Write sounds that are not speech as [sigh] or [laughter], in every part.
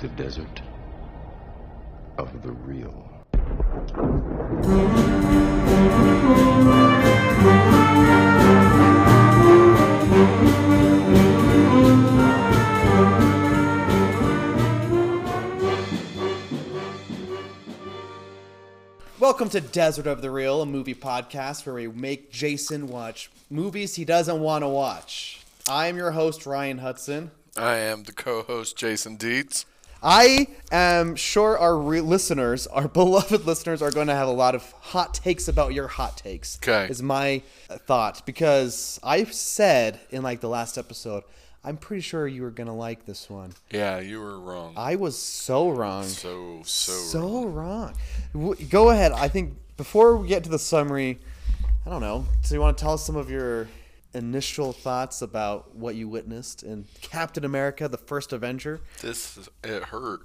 the desert of the reel. Welcome to Desert of the Reel, a movie podcast where we make Jason watch movies he doesn't want to watch. I am your host, Ryan Hudson. I am the co-host Jason Dietz. I am sure our re- listeners, our [laughs] beloved listeners, are going to have a lot of hot takes about your hot takes. Okay. Is my thought. Because I said in like the last episode, I'm pretty sure you were going to like this one. Yeah, you were wrong. I was so wrong. so so, so wrong. wrong. W- Go ahead. I think before we get to the summary, I don't know. Do you want to tell us some of your initial thoughts about what you witnessed in Captain America: The First Avenger? This is- it hurt.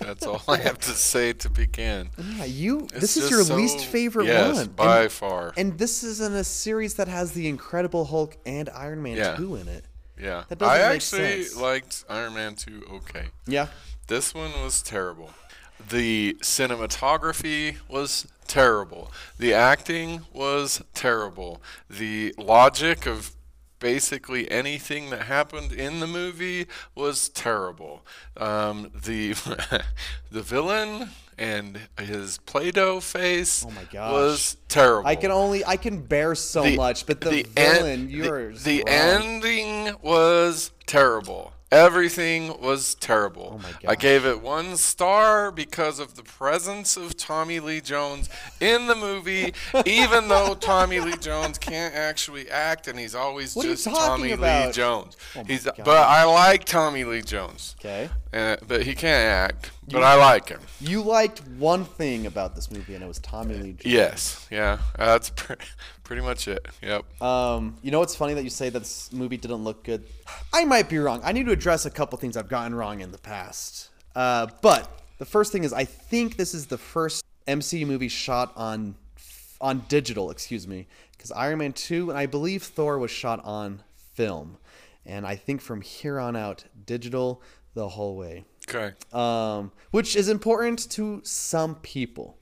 That's all I have to say to begin. Yeah, you. It's this is your so- least favorite yes, one, by and, far. and this is in a series that has the Incredible Hulk and Iron Man Yeah. two in it. yeah, that doesn't I make actually sense. liked Iron Man 2 okay. Yeah. This one was terrible. The cinematography was terrible. The acting was terrible. The logic of basically anything that happened in the movie was terrible. Um, the [laughs] the villain and his Play-Doh face Oh my gosh. was terrible. I can only I can bear so The- much, but the, en- villain, the- yours. The, wrong. ending was terrible. Everything was terrible. Oh my I gave it one star because of the presence of Tommy Lee Jones in the movie, [laughs] even though Tommy Lee Jones can't actually act and he's always What just Tommy Lee? Jones. Oh he's but I like Tommy Lee Jones. Okay. Uh, but he can't act. But I like him. You liked one thing about this movie, and it was Tommy Lee Jones. Yes. Yeah. That's pre- [laughs] pretty much it. Yep. Um, you know what's funny that you say that this movie didn't look good? I might be wrong. I need to address a couple things I've gotten wrong in the past. Uh, but the first thing is I think this is the first MCU movie shot on on digital, excuse me, because Iron Man 2 and I believe Thor was shot on film. And I think from here on out, digital the whole way Okay. um, which is important to some people.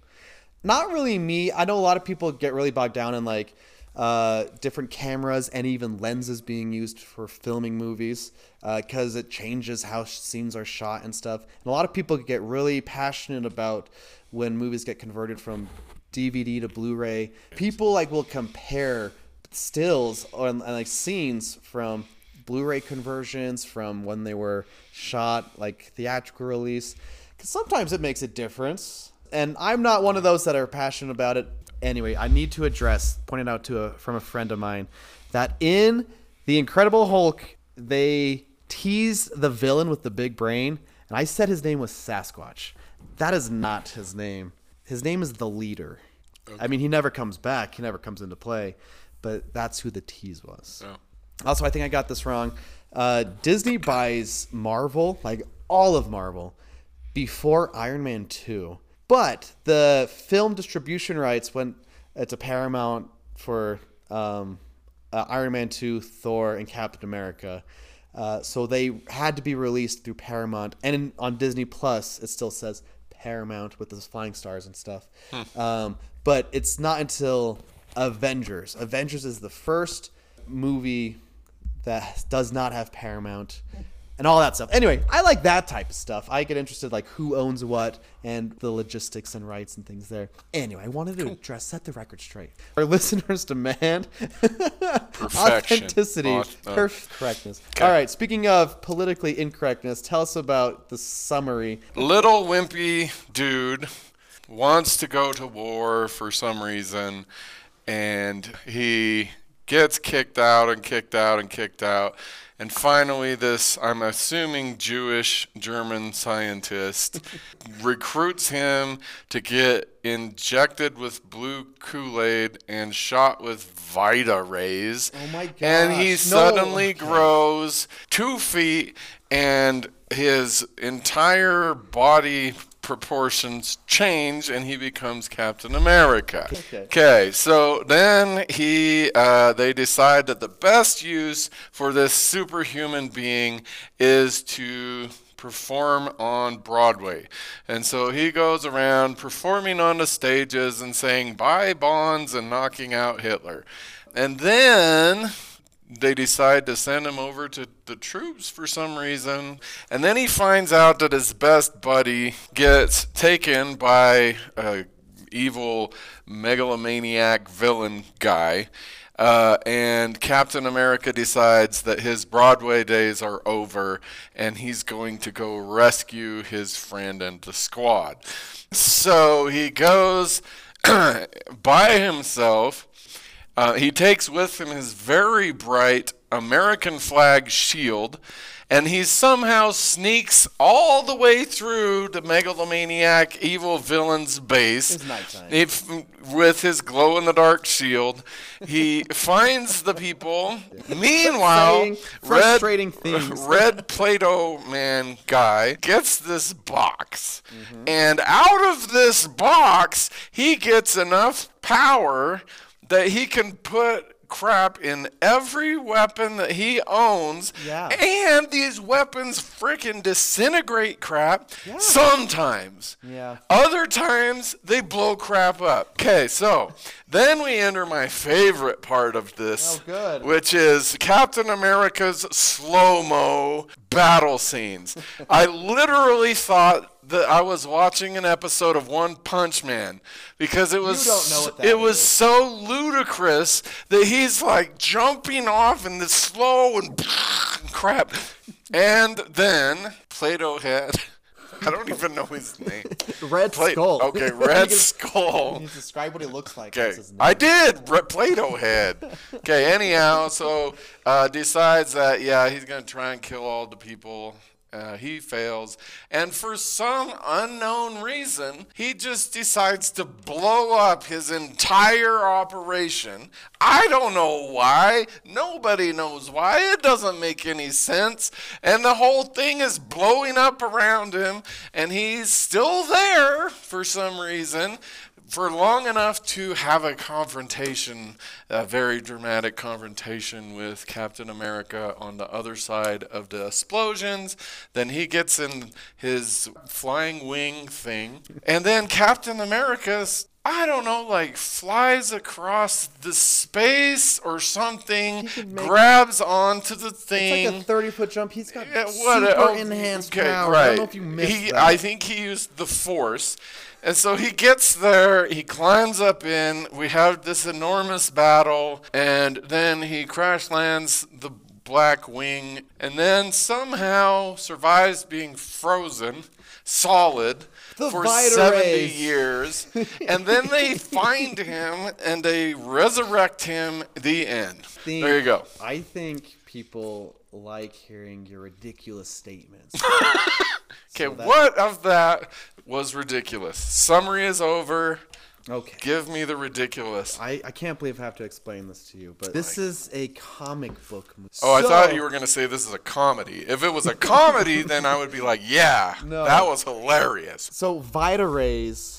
Not really me. I know a lot of people get really bogged down in like uh, different cameras and even lenses being used for filming movies because it changes how scenes are shot and stuff. And a lot of people get really passionate about when movies get converted from DVD to Blu-ray. People like will compare stills or and, like scenes from Blu-ray conversions from when they were shot, like theatrical release, because sometimes it makes a difference. And I'm not one of those that are passionate about it. Anyway, I need to address, pointed out to a from a friend of mine, that in the Incredible Hulk they tease the villain with the big brain, and I said his name was Sasquatch. That is not his name. His name is the leader. I mean, he never comes back. He never comes into play, but that's who the tease was. Oh. Also, I think I got this wrong. Uh, Disney buys Marvel, like all of Marvel, before Iron Man 2. But the film distribution rights went uh, to Paramount for um, uh, Iron Man 2, Thor, and Captain America. Uh, so they had to be released through Paramount. And in, on Disney Plus, it still says Paramount with those flying stars and stuff. Um, but it's not until Avengers. Avengers is the first movie that does not have Paramount and all that stuff. Anyway, I like that type of stuff. I get interested like who owns what and the logistics and rights and things there. Anyway, I wanted to address set the record straight. Our listeners demand authenticity, Auth- uh, perfect correctness. All right, speaking of politically incorrectness, tell us about the summary. little wimpy dude wants to go to war for some reason and he gets kicked out and kicked out and kicked out and finally this i'm assuming jewish german scientist [laughs] recruits him to get injected with blue kool-aid and shot with vita rays Oh my and he no. suddenly grows two feet and his entire body proportions change and he becomes Captain America. Okay. Okay, so then he uh, they decide that the best use for this superhuman being is to perform on Broadway. And so he goes around performing on the stages and saying buy bonds and knocking out Hitler. And then they decide to send him over to the troops for some reason. And then he finds out that his best buddy gets taken by a evil megalomaniac villain guy. Uh, and Captain America decides that his Broadway days are over and he's going to go rescue his friend and the squad. So he goes [clears throat] by himself. Uh, he takes with him his very bright American flag shield and he somehow sneaks all the way through the megalomaniac evil villain's base It's nighttime. if, with his glow in the dark shield. He [laughs] finds the people. [laughs] Meanwhile, frustrating things. [laughs] Red Play-Doh man guy gets this box, Mm-hmm. and out of this box, he gets enough power that he can put crap in every weapon that he owns Yeah. and these weapons freaking disintegrate crap Yeah. sometimes Yeah. other times they blow crap up. Okay, so then we enter my favorite part of this, Oh, good. which is Captain America's slow mo battle scenes. [laughs] I literally thought that I was watching an episode of One Punch Man because it was don't know what that it was so ludicrous that he's like jumping off in this slow [laughs] and crap. And then Play-Doh had [laughs] I don't even know his name. Red Pla- Skull. Okay, [laughs] Red can- Skull. Can you describe what he looks like? Okay, That's his name. I did. Re- Play-Doh head. Okay, anyhow, so uh, decides that yeah he's gonna try and kill all the people. Uh, he fails, and for some unknown reason, he just decides to blow up his entire operation. I don't know why. Nobody knows why. It doesn't make any sense. And the whole thing is blowing up around him, and he's still there for some reason for long enough to have a confrontation, a very dramatic confrontation with Captain America on the other side of the explosions. Then he gets in his flying wing thing. And then Captain America's. I don't know, like flies across the space or something, grabs onto the thing. It's like a 30 foot jump. He's got Yeah, super oh, enhanced okay, power. Right. I don't know if you missed he, that. I think he used the force. And so he gets there, he climbs up in, we have this enormous battle, and then he crash lands the black wing, and then somehow survives being frozen solid The for Vita 70 rays. years. and then they [laughs] find him and they resurrect him. The end. think- there you go. I think people like hearing your ridiculous statements. [laughs] Okay, So what of that was ridiculous? Summary is over. Okay. Give me the ridiculous. I, I can't believe I have to explain this to you, but this is a comic book movie. Oh, I thought you were going to say this is a comedy. If it was a comedy, [laughs] then I would be like, yeah, No. that was hilarious. So Vita rays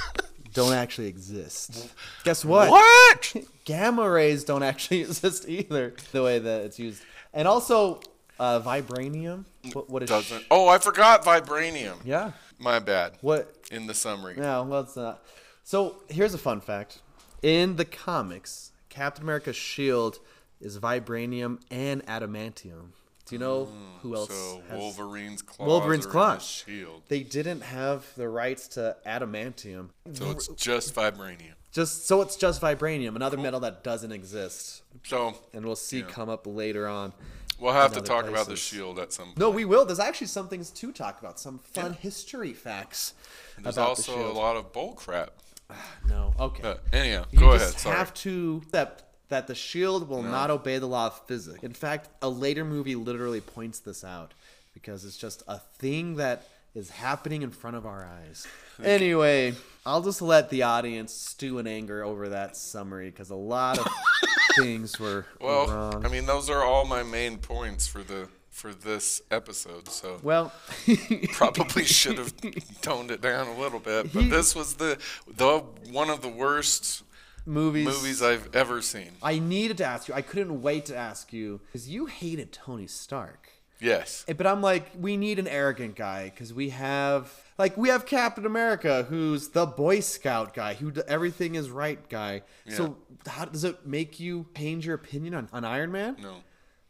[laughs] don't actually exist. Guess what? What? [laughs] Gamma rays don't actually exist either. The way that it's used, and also uh, vibranium. What, what is? Doesn't. Oh, I forgot vibranium. Yeah. My bad. What? In the summary. No, well, it's not. So here's a fun fact: in the comics, Captain America's shield is vibranium and adamantium. Do you know who else? Mm, So has- Wolverine's claws. Wolverine's claws. shield. They didn't have the rights to adamantium. So it's just vibranium. Just so it's just vibranium, another metal that doesn't exist, So and we'll see come up later on. We'll have to talk about the shield at some point. No, we will. There's actually some things to talk about, some fun history facts There's about also the a lot of bull crap. Ah, no, okay. But anyhow, You go ahead. Sorry. have to accept that the shield will not obey the law of physics. In fact, a later movie literally points this out because it's just a thing that is happening in front of our eyes. [laughs] Anyway, I'll just let the audience stew in anger over that summary because a lot of [laughs] things were Well, wrong. I mean, those are all my main points for the for this episode. So well, [laughs] probably should have [laughs] toned it down a little bit. But this was the the one of the worst movies. movies I've ever seen. I needed to ask you. I couldn't wait to ask you because you hated Tony Stark. Yes. Eh, But I'm like, we need an arrogant guy because we have, like, we have Captain America, who's the Boy Scout guy, who everything is right guy. So, how does it make you change your opinion on, on Iron Man? No.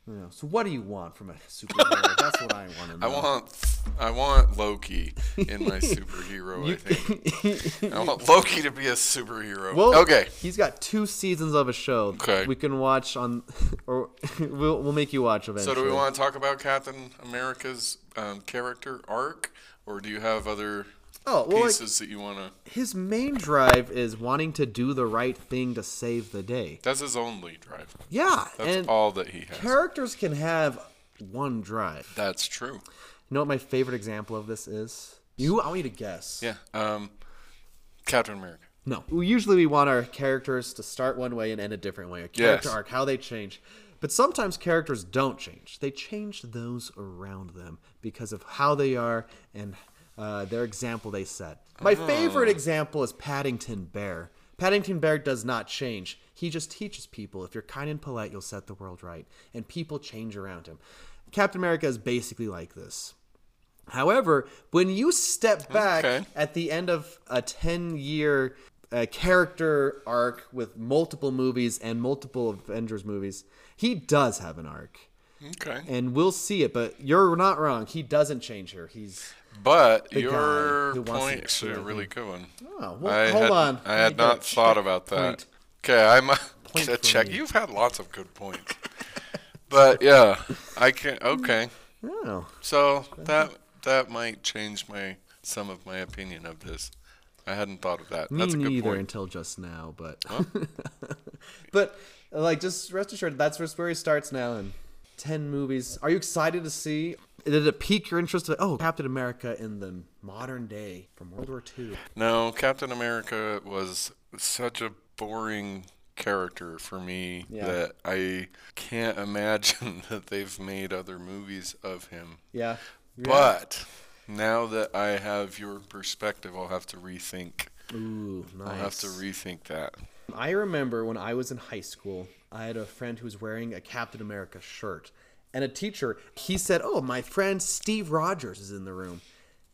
No. So, what do you want from a [laughs] superhero? That's what I want to [laughs] know. I want I want Loki in my [laughs] superhero. I think I want Loki to be a superhero. Well, okay. He's got two seasons of a show. Okay. We can watch on, or we'll we'll make you watch eventually. So do we want to talk about Captain America's um, character arc, or do you have other Oh well, like, pieces that you want to? his main drive is wanting to do the right thing to save the day. That's his only drive. Yeah, That's and all that he has. characters can have one drive. That's true. You know what my favorite example of this is? You, I want you to guess. Yeah. Um, Captain America. No. Usually we want our characters to start one way and end a different way. A character Yes. arc, how they change. But sometimes characters don't change. They change those around them because of how they are and uh, their example they set. My favorite example is Paddington Bear. Paddington Bear does not change. He just teaches people if you're kind and polite, you'll set the world right. And people change around him. Captain America is basically like this. However, when you step back Okay. at the end of a 10 year uh, character arc with multiple movies and multiple Avengers movies, he does have an arc. Okay. And we'll see it, but you're not wrong. He doesn't change her. He's. But your who wants to point is a really good one. Oh, well, I hold had, on. I had a not thought about that. point. Okay, I'm gonna [laughs] [laughs] check. me. You've had lots of good points. but yeah, I can. Okay, Oh, so that that might change my some of my opinion of this. I hadn't thought of that. me That's a good neither point. until just now, but. [laughs] but, like, just rest assured, that's where where he starts now in 10 movies. Are you excited to see? Did it pique your interest? Oh, Captain America in the modern day from World War II. No, Captain America was such a boring character for me Yeah. that I can't imagine [laughs] that they've made other movies of him. Yeah. But now that I have your perspective, I'll have to rethink. Ooh, nice. I'll have to rethink that. I remember when I was in high school, I had a friend who was wearing a Captain America shirt. And a teacher, he said, Oh, my friend Steve Rogers is in the room.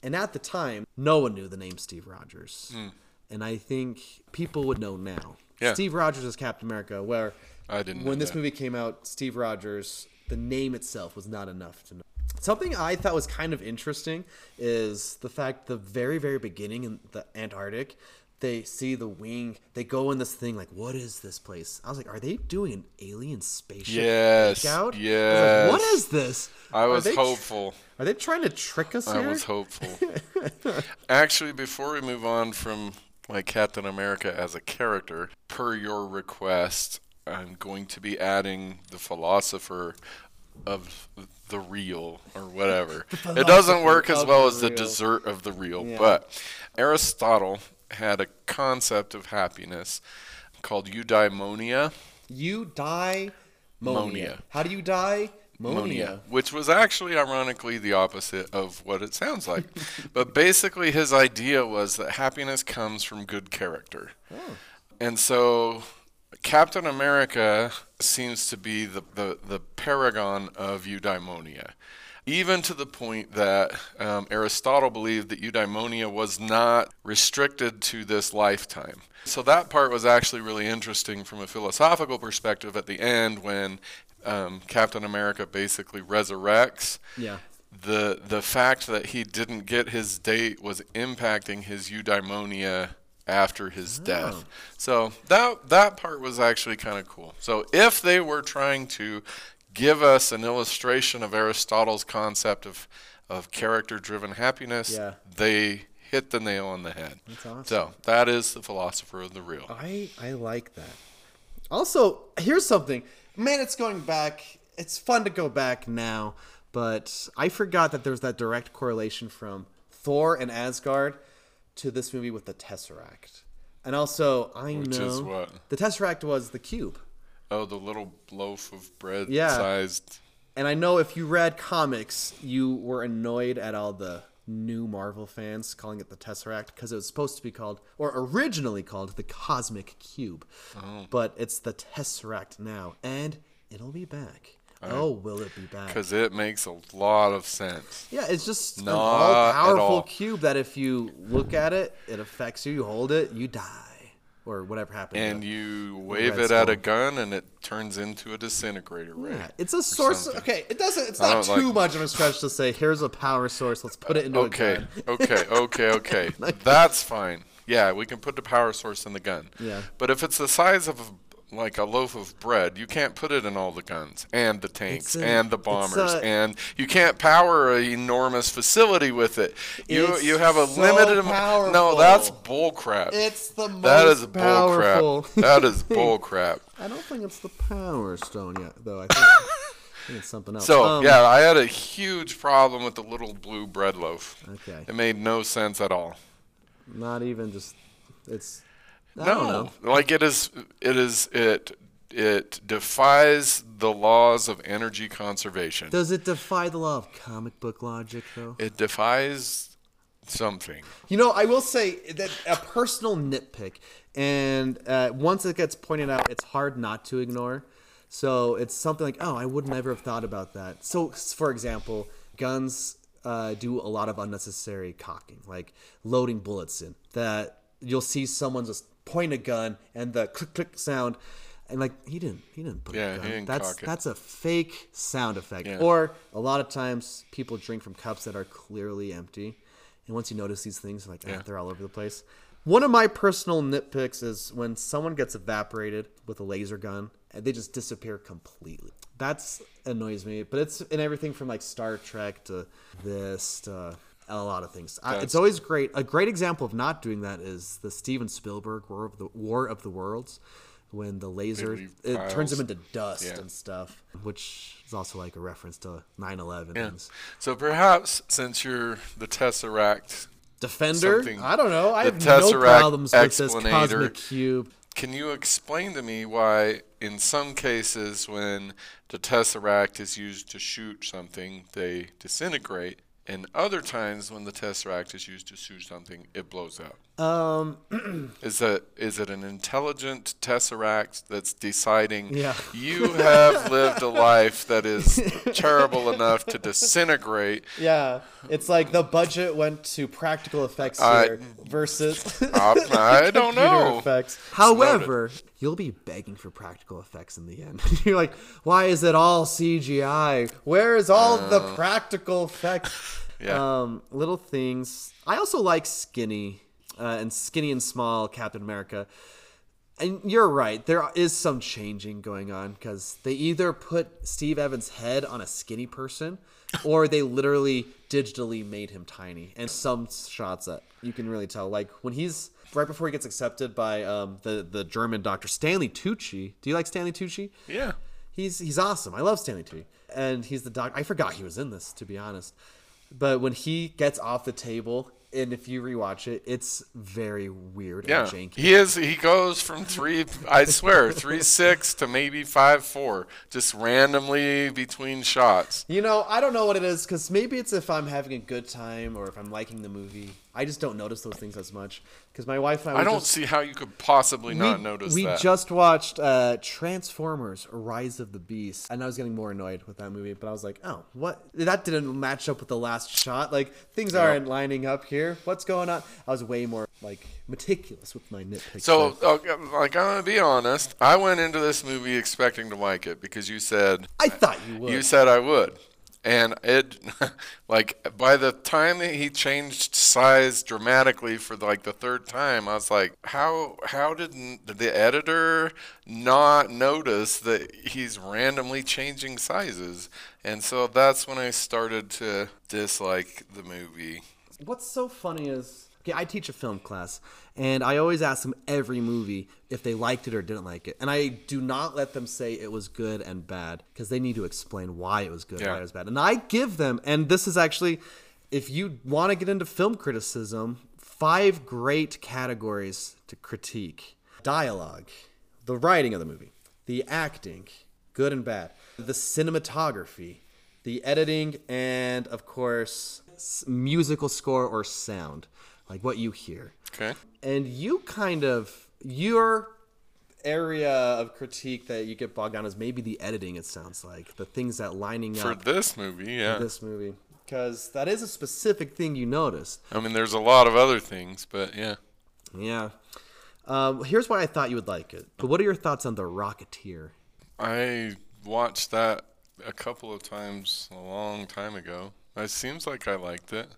And at the time, no one knew the name Steve Rogers. Hmm. And I think people would know now. Yeah. Steve Rogers is Captain America, where I didn't when this that. movie came out, Steve Rogers, the name itself was not enough to know. Something I thought was kind of interesting is the fact the very, very beginning in the Antarctic, they see the wing, they go in this thing like, what is this place? I was like, are they doing an alien spaceship Yes? I was like, yes. what is this? I Are was tr- hopeful. are they trying to trick us I here? was hopeful. [laughs] Actually, before we move on from like Captain America as a character, per your request, I'm going to be adding the philosopher of the real or whatever. [laughs] it doesn't work as well as the real. dessert of the real, Yeah. but Aristotle had a concept of happiness called eudaimonia. Die monia. How do you die? Monia. Monia, which was actually ironically the opposite of what it sounds like. [laughs] but basically, his idea was that happiness comes from good character. Oh. And so, Captain America seems to be the, the, the paragon of eudaimonia. Even to the point that um, Aristotle believed that eudaimonia was not restricted to this lifetime. So that part was actually really interesting from a philosophical perspective at the end when um, Captain America basically resurrects Yeah. the the fact that he didn't get his date was impacting his eudaimonia after his oh. death. So that that part was actually kind of cool. So if they were trying to give us an illustration of Aristotle's concept of of character driven happiness, Yeah. they hit the nail on the head. That's awesome. So that is the philosopher of the real. I I like that. Also, here's something. Man, it's going back. It's fun to go back now, but I forgot that there's that direct correlation from Thor and Asgard to this movie with the Tesseract. And also, I Which know the Tesseract was the cube. Oh, the little loaf of bread Yeah. sized. And I know if you read comics, you were annoyed at all the new Marvel fans calling it the Tesseract because it was supposed to be called, or originally called, the Cosmic Cube. Oh. But it's the Tesseract now, and it'll be back. Oh, will it be back? Because it makes a lot of sense. Yeah, it's just an all-powerful all. cube that if you look at it, it affects you. You hold it, you die, or whatever happens. And you wave it at a gun, and it turns into a disintegrator ray. Yeah, it's a source. something. Okay, it doesn't. It's not too like- much of a stretch to say here's a power source. Let's put it into Okay, a gun. okay, [laughs] okay, okay. That's fine. Yeah, we can put the power source in the gun. Yeah. But if it's the size of a, like a loaf of bread, you can't put it in all the guns and the tanks a- and the bombers, a- and you can't power an enormous facility with it. You you have a so limited. amount. No, that's bull crap. It's the most [laughs] that is bull powerful. crap. That is bull crap. I don't think it's the power stone yet, though. I think, I think it's something else. So Um, yeah, I had a huge problem with the little blue bread loaf. Okay. It made no sense at all. Not even just. It's. I don't know. No, like it is, it is, it, it defies the laws of energy conservation. Does it defy the law of comic book logic, though? It defies something. You know, I will say that a personal nitpick, and uh, once it gets pointed out, it's hard not to ignore. So it's something like, oh, I would never have thought about that. So, for example, guns uh, do a lot of unnecessary cocking, like loading bullets in. That you'll see someone just point a gun and the click click sound, and like he didn't, he didn't put Yeah, a gun. that's that's a fake sound effect. Yeah. Or a lot of times people drink from cups that are clearly empty. And once you notice these things, like ah, Yeah. they're all over the place. One of my personal nitpicks is when someone gets evaporated with a laser gun and they just disappear completely. That's annoys me. But it's in everything from like Star Trek to this to a lot of things. I, it's always great. A great example of not doing that is the Steven Spielberg War of the War of the Worlds, when the laser it turns them into dust Yeah. and stuff, which is also like a reference to 9/11. Yeah. and So perhaps since you're the Tesseract, Defender. I don't know. I have no problems with this cosmic cube. can you explain to me why, in some cases, when the Tesseract is used to shoot something, they disintegrate, and other times when the Tesseract is used to shoot something, it blows up? Um, Is that is it an intelligent tesseract that's deciding Yeah. you have lived a life that is terrible enough to disintegrate? yeah, it's like the budget went to practical effects I- here versus Uh, I [laughs] don't computer know. effects. However, you'll be begging for practical effects in the end. [laughs] You're like, why is it all CGI? Where is all the practical effects? Uh. Yeah. Um, little things. I also like Skinny uh, and Skinny and Small Captain America. And you're right, there is some changing going on because they either put Steve Evans' head on a skinny person or they literally digitally made him tiny. And some shots that you can really tell, like when he's right before he gets accepted by um, the, the German doctor, Stanley Tucci. Do you like Stanley Tucci? Yeah. He's he's awesome. I love Stanley Tucci, and he's the doc. I forgot he was in this, to be honest. But when he gets off the table, and if you rewatch it, it's very weird Yeah, and janky. he is. He goes from three, I swear, [laughs] three six to maybe five four, just randomly between shots. You know, I don't know what it is because maybe it's if I'm having a good time or if I'm liking the movie. I just don't notice those things as much because my wife and I. I don't just, see how you could possibly not we, notice we that. just watched uh, Transformers: Rise of the Beast, and I was getting more annoyed with that movie. But I was like, "Oh, what? That didn't match up with the last shot. Like things aren't lining up here. What's going on?" I was way more like meticulous with my nitpicks. so, okay, like, I'm gonna be honest. I went into this movie expecting to like it because you said I thought you would. You said I would. And it, [laughs] like, by the time that he changed size dramatically for like the third time, I was like, how how did the editor not notice that he's randomly changing sizes? And so that's when I started to dislike the movie. What's so funny is, okay, I teach a film class, and I always ask them every movie if they liked it or didn't like it, and I do not let them say it was good and bad because they need to explain why it was good and Yeah. why it was bad. And I give them, and this is actually, if you want to get into film criticism, five great categories to critique: dialogue, the writing of the movie, the acting, good and bad, the cinematography, the editing, and of course, musical score or sound, like what you hear. Okay. And you kind of, you're area of critique that you get bogged down is maybe the editing. It sounds like the things that lining For up for this movie, yeah. this movie because that is a specific thing you noticed. I mean, there's a lot of other things, but yeah. Yeah. Um, here's why I thought you would like it. But what are your thoughts on the Rocketeer? I watched that a couple of times a long time ago. It seems like I liked it.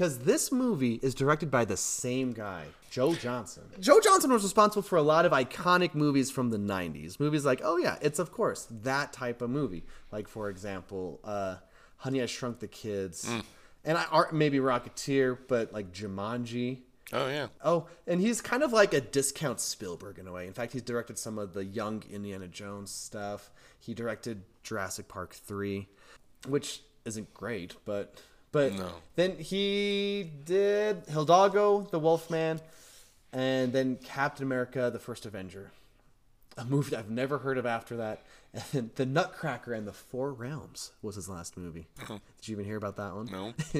Because this movie is directed by the same guy, Joe Johnston. Joe Johnston was responsible for a lot of iconic movies from the 90s. Movies like, oh, yeah, it's of course that type of movie. Like, for example, uh, Honey, I Shrunk the Kids. And I, or maybe Rocketeer, but like Jumanji. Oh yeah. Oh, and he's kind of like a discount Spielberg in a way. In fact, he's directed some of the young Indiana Jones stuff. He directed Jurassic Park 3, which isn't great, but but No. then he did Hidalgo, the Wolfman, and then Captain America, the First Avenger. A movie I've never heard of after that. And then The Nutcracker and the Four Realms was his last movie. [laughs] Did you even hear about that one? No. [laughs]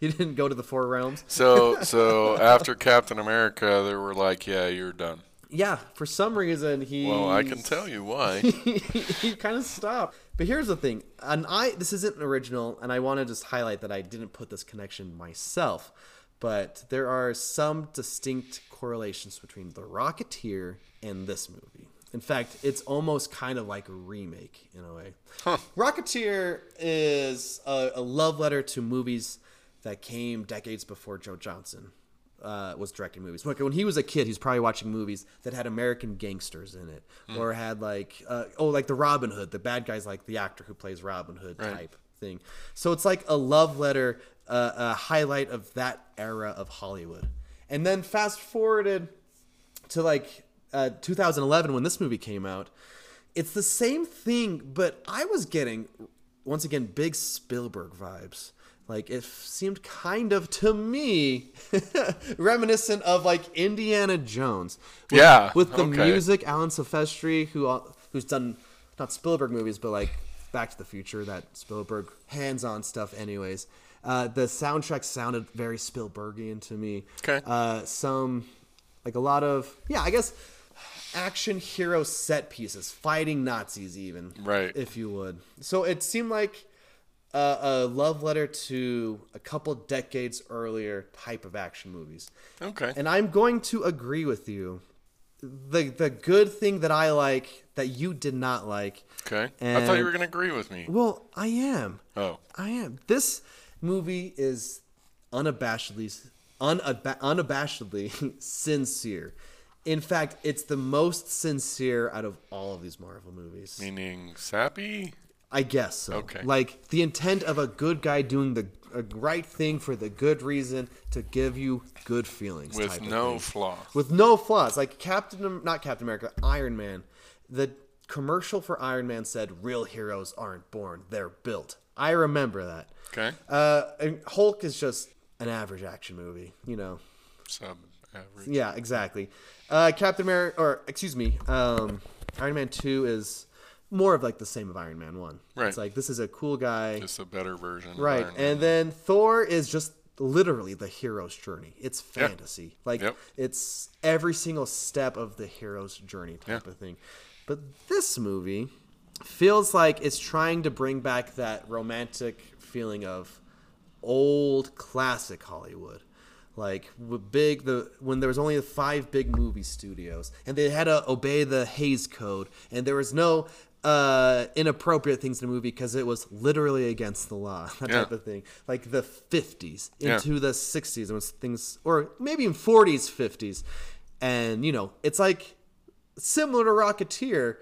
you didn't go to the Four Realms? So [laughs] so after Captain America, they were like, "Yeah, you're done." Yeah, for some reason he. Well, I can tell you why. he kind of stopped. But here's the thing, and I this isn't an original, and I want to just highlight that I didn't put this connection myself, but there are some distinct correlations between The Rocketeer and this movie. In fact, it's almost kind of like a remake in a way. Rocketeer is a, a love letter to movies that came decades before Joe Johnston uh, was directing movies. Look, when he was a kid, he's probably watching movies that had American gangsters in it, or had like, uh, oh, like the Robin Hood. The bad guy's like the actor who plays Robin Hood Right. type thing. So it's like a love letter, uh, a highlight of that era of Hollywood. And then fast forwarded to like uh, 2011 when this movie came out. It's the same thing, but I was getting once again big Spielberg vibes. Like it seemed kind of to me [laughs] reminiscent of like Indiana Jones. With, Yeah, with the okay. music, Alan Silvestri, who who's done not Spielberg movies, but like Back to the Future, that Spielberg hands-on stuff. Anyways, uh, the soundtrack sounded very Spielbergian to me. Okay. Uh, some like a lot of yeah, I guess action hero set pieces, fighting Nazis, even Right. if you would. So it seemed like a, a love letter to a couple decades earlier type of action movies. Okay. And I'm going to agree with you. The the good thing that I like that you did not like. Okay. I thought you were gonna agree with me. Well, I am. Oh. I am. This movie is unabashedly unaba- unabashedly [laughs] sincere. In fact, it's the most sincere out of all of these Marvel movies. Meaning sappy? I guess so. Okay. Like the intent of a good guy doing the a right thing for the good reason to give you good feelings. With no thing. flaw. with no flaws. Like Captain, not Captain America, Iron Man. The commercial for Iron Man said, "Real heroes aren't born; they're built." I remember that. Okay. Uh, and Hulk is just an average action movie, you know. Sub average. Yeah, exactly. Uh, Captain America, or excuse me, um, Iron Man Two is more of like the same of Iron Man One. Right. It's like this is a cool guy, Just a better version. right? And then Thor is just literally the hero's journey. It's Yeah. fantasy. Like Yep. it's every single step of the hero's journey type Yeah. of thing. But this movie feels like it's trying to bring back that romantic feeling of old classic Hollywood. Like big the when there was only five big movie studios and they had to obey the Hays Code and there was no uh, inappropriate things in a movie because it was literally against the law [laughs] that Yeah. type of thing. Like the 50s Yeah. into the 60s and was things or maybe in 40s 50s and you know it's like similar to Rocketeer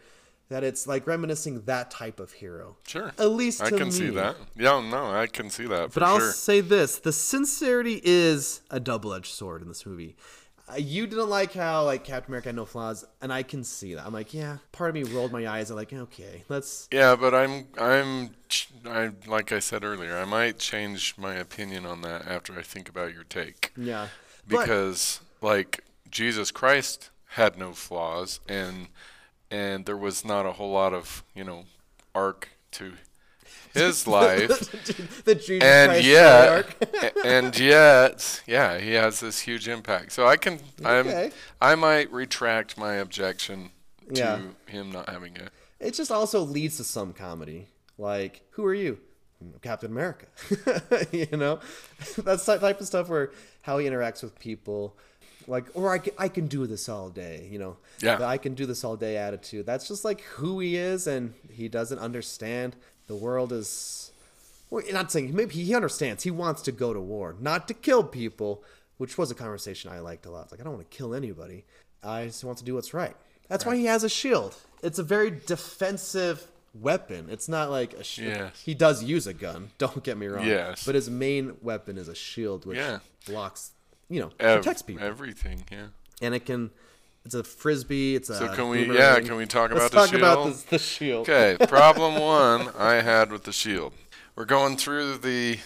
that it's like reminiscing that type of hero. Sure. At least I can see that. Yeah, no, I can see that for But I'll sure. say this: the sincerity is a double-edged sword in this movie. You didn't like how like Captain America had no flaws, and I can see that. I'm like, yeah. Part of me rolled my eyes. I'm like, okay, let's. Yeah, but I'm I'm I like I said earlier, I might change my opinion on that after I think about your take. Yeah. But- Because like Jesus Christ had no flaws and and there was not a whole lot of, you know, arc to his life. [laughs] the and Christ yet and yet yeah, he has this huge impact. So I can Okay. I'm I might retract my objection Yeah. to him not having it. It just also leads to some comedy. Like, who are you? Captain America. [laughs] you know, that's the type of stuff where how he interacts with people. Like, or I can, I can do this all day, you know? Yeah. The I can do this all day attitude. That's just like who he is, and he doesn't understand. The world is. Well, not saying maybe he understands. He wants to go to war, not to kill people, which was a conversation I liked a lot. It's like, I don't want to kill anybody. I just want to do what's right. That's why he has a shield. It's a very defensive weapon. It's not like a shield. Yes. He does use a gun. [laughs] Don't get me wrong. Yes. But his main weapon is a shield, which Yeah. blocks, you know, Ev- protects people. Everything, yeah. and it can. It's a frisbee. It's a. So can we- yeah, can we talk Let's about the talk about shield? the, the shield. Okay, [laughs] problem one I had with the shield. We're going through the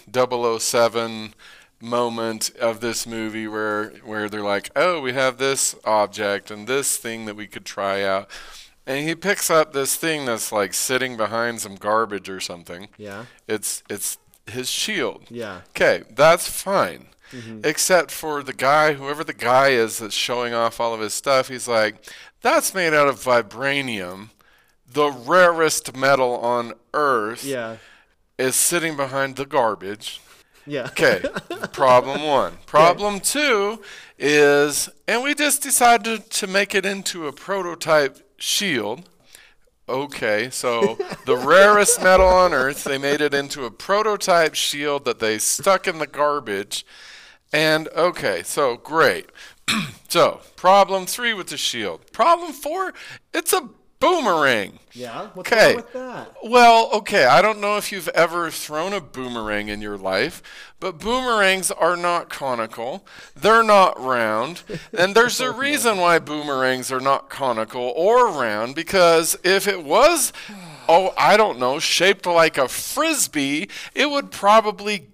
007 moment of this movie where where they're like, "Oh, we have this object and this thing that we could try out." And he picks up this thing that's like sitting behind some garbage or something. Yeah. It's it's his shield. Yeah. Okay, that's fine. Mm-hmm. Except for the guy, whoever the guy is that's showing off all of his stuff, he's like, that's made out of vibranium. The rarest metal on earth Yeah. is sitting behind the garbage. Yeah. Okay, [laughs] problem one. Problem two is, and we just decided to make it into a prototype shield. Okay, so the [laughs] rarest metal on earth, they made it into a prototype shield that they stuck in the garbage. And okay, so great. [clears throat] so, problem three with the shield. Problem four, it's a boomerang. Yeah. What's Okay. wrong with that? Well, okay, I don't know if you've ever thrown a boomerang in your life, but boomerangs are not conical. They're not round. [laughs] And there's a reason why boomerangs are not conical or round because if it was, oh, I don't know, shaped like a frisbee, it would probably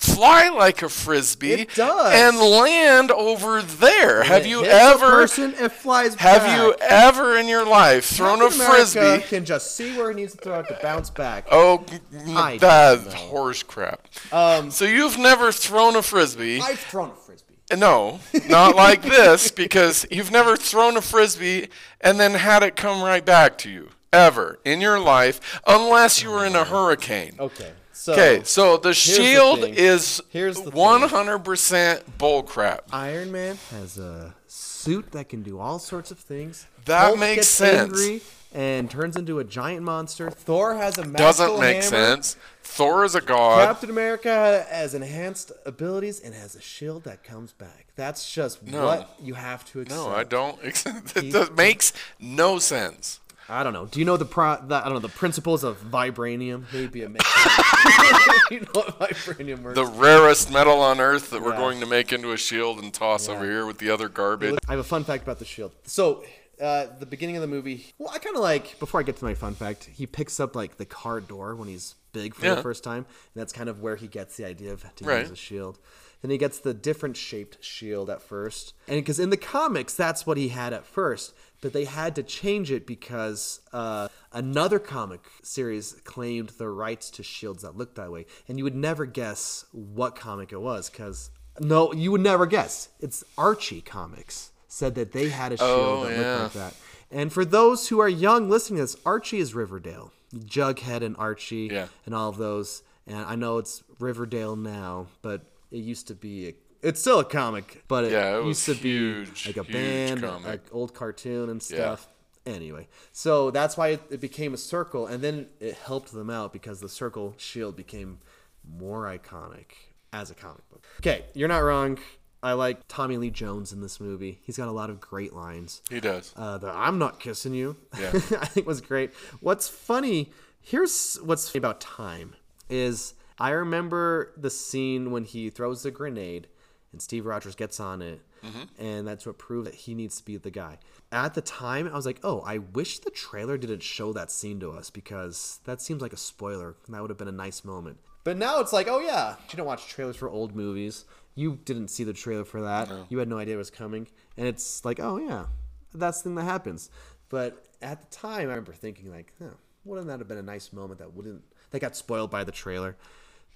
fly like a frisbee It does. and land over there. Have you ever person, it flies have back. you ever in your life thrown a frisbee? America Can just see where he needs to throw it to bounce back. Oh, I that's horse crap. Um, So you've never thrown a frisbee? I've thrown a frisbee. No, not like this, because you've never thrown a frisbee and then had it come right back to you ever in your life, unless you were in a hurricane. Okay. So Okay, so the shield thing. is Here's the 100% bullcrap. Iron Man has a suit that can do all sorts of things. That Hulk makes gets sense. Angry and turns into a giant monster. Thor has a Doesn't make hammer. sense. Thor is a god. Captain America has enhanced abilities and has a shield that comes back. That's just No. what you have to accept. no, I don't. [laughs] It does- makes no sense. I don't know. Do you know the pro? The, I don't know the principles of vibranium. Maybe a [laughs] [laughs] you know what vibranium works. the rarest metal on earth that we're going to make into a shield and toss over here with the other garbage. I have a fun fact about the shield. So, uh, the beginning of the movie. Well, I kind of like. Before I get to my fun fact, he picks up like the car door when he's big for Yeah. the first time, and that's kind of where he gets the idea of to Right. use a shield. Then he gets the different shaped shield at first, and because in the comics that's what he had at first, but they had to change it because uh, another comic series claimed the rights to shields that looked that way, and you would never guess what comic it was because no, you would never guess. It's Archie Comics said that they had a shield Oh, that yeah. looked like that. And for those who are young listening to this, Archie is Riverdale, Jughead and Archie, Yeah. and all of those. And I know it's Riverdale now, but it used to be. It's still a comic, but it, Yeah, it used to be like a band, comic. like old cartoon and stuff. Anyway, so that's why it, it became a circle, and then it helped them out because the circle shield became more iconic as a comic book. Okay, you're not wrong. I like Tommy Lee Jones in this movie. He's got a lot of great lines. He does. Uh, the I'm not kissing you. Yeah. [laughs] I think was great. What's funny here's what's funny about time is I remember the scene when he throws the grenade and Steve Rogers gets on it, mm-hmm. and that's what proved that he needs to be the guy. At the time, I was like, "Oh, I wish the trailer didn't show that scene to us because that seems like a spoiler. and That would have been a nice moment." But now it's like, "Oh yeah, you don't watch trailers for old movies. You didn't see the trailer for that. You had no idea it was coming." And it's like, "Oh yeah, that's the thing that happens." But at the time, I remember thinking like, huh, wouldn't that have been a nice moment that wouldn't that got spoiled by the trailer?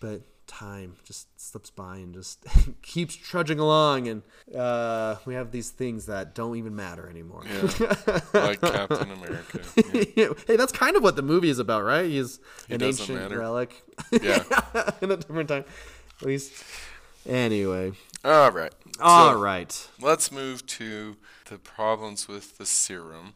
But time just slips by and just [laughs] keeps trudging along, and uh, we have these things that don't even matter anymore. like [laughs] Captain America. Yeah. hey, that's kind of what the movie is about, right? He's an ancient matter. relic Yeah. [laughs] in a different time. At least, anyway. All right. All So, right. Let's move to the problems with the serum.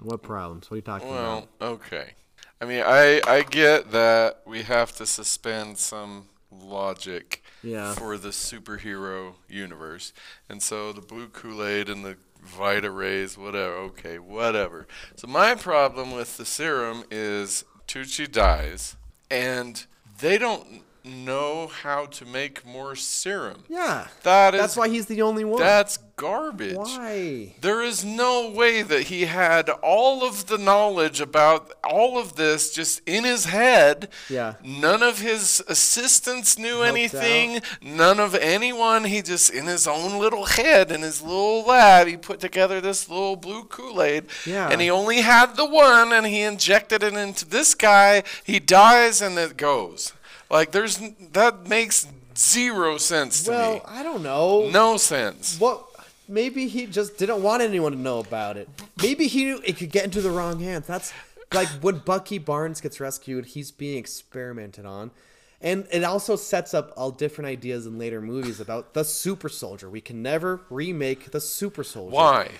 What problems? What are you talking about? Well, okay. I mean, I I get that we have to suspend some logic Yeah. for the superhero universe, and so the blue Kool Aid and the Vita rays, whatever. Okay, whatever. So my problem with the serum is Tucci dies, and they don't know how to make more serum. Yeah. That is That's why he's the only one. that's garbage. why? There is no way that he had all of the knowledge about all of this just in his head. Yeah. None of his assistants knew Helped anything. None of anyone. He just, in his own little head, in his little lab, he put together this little blue Kool Aid. Yeah. And he only had the one, and he injected it into this guy. He dies, and it goes. Like, there's, that makes zero sense to Well, me. I don't know. No sense. What? Maybe he just didn't want anyone to know about it. Maybe he knew it could get into the wrong hands. That's like when Bucky Barnes gets rescued, he's being experimented on. And it also sets up all different ideas in later movies about the super soldier. We can never remake the super soldier. Why?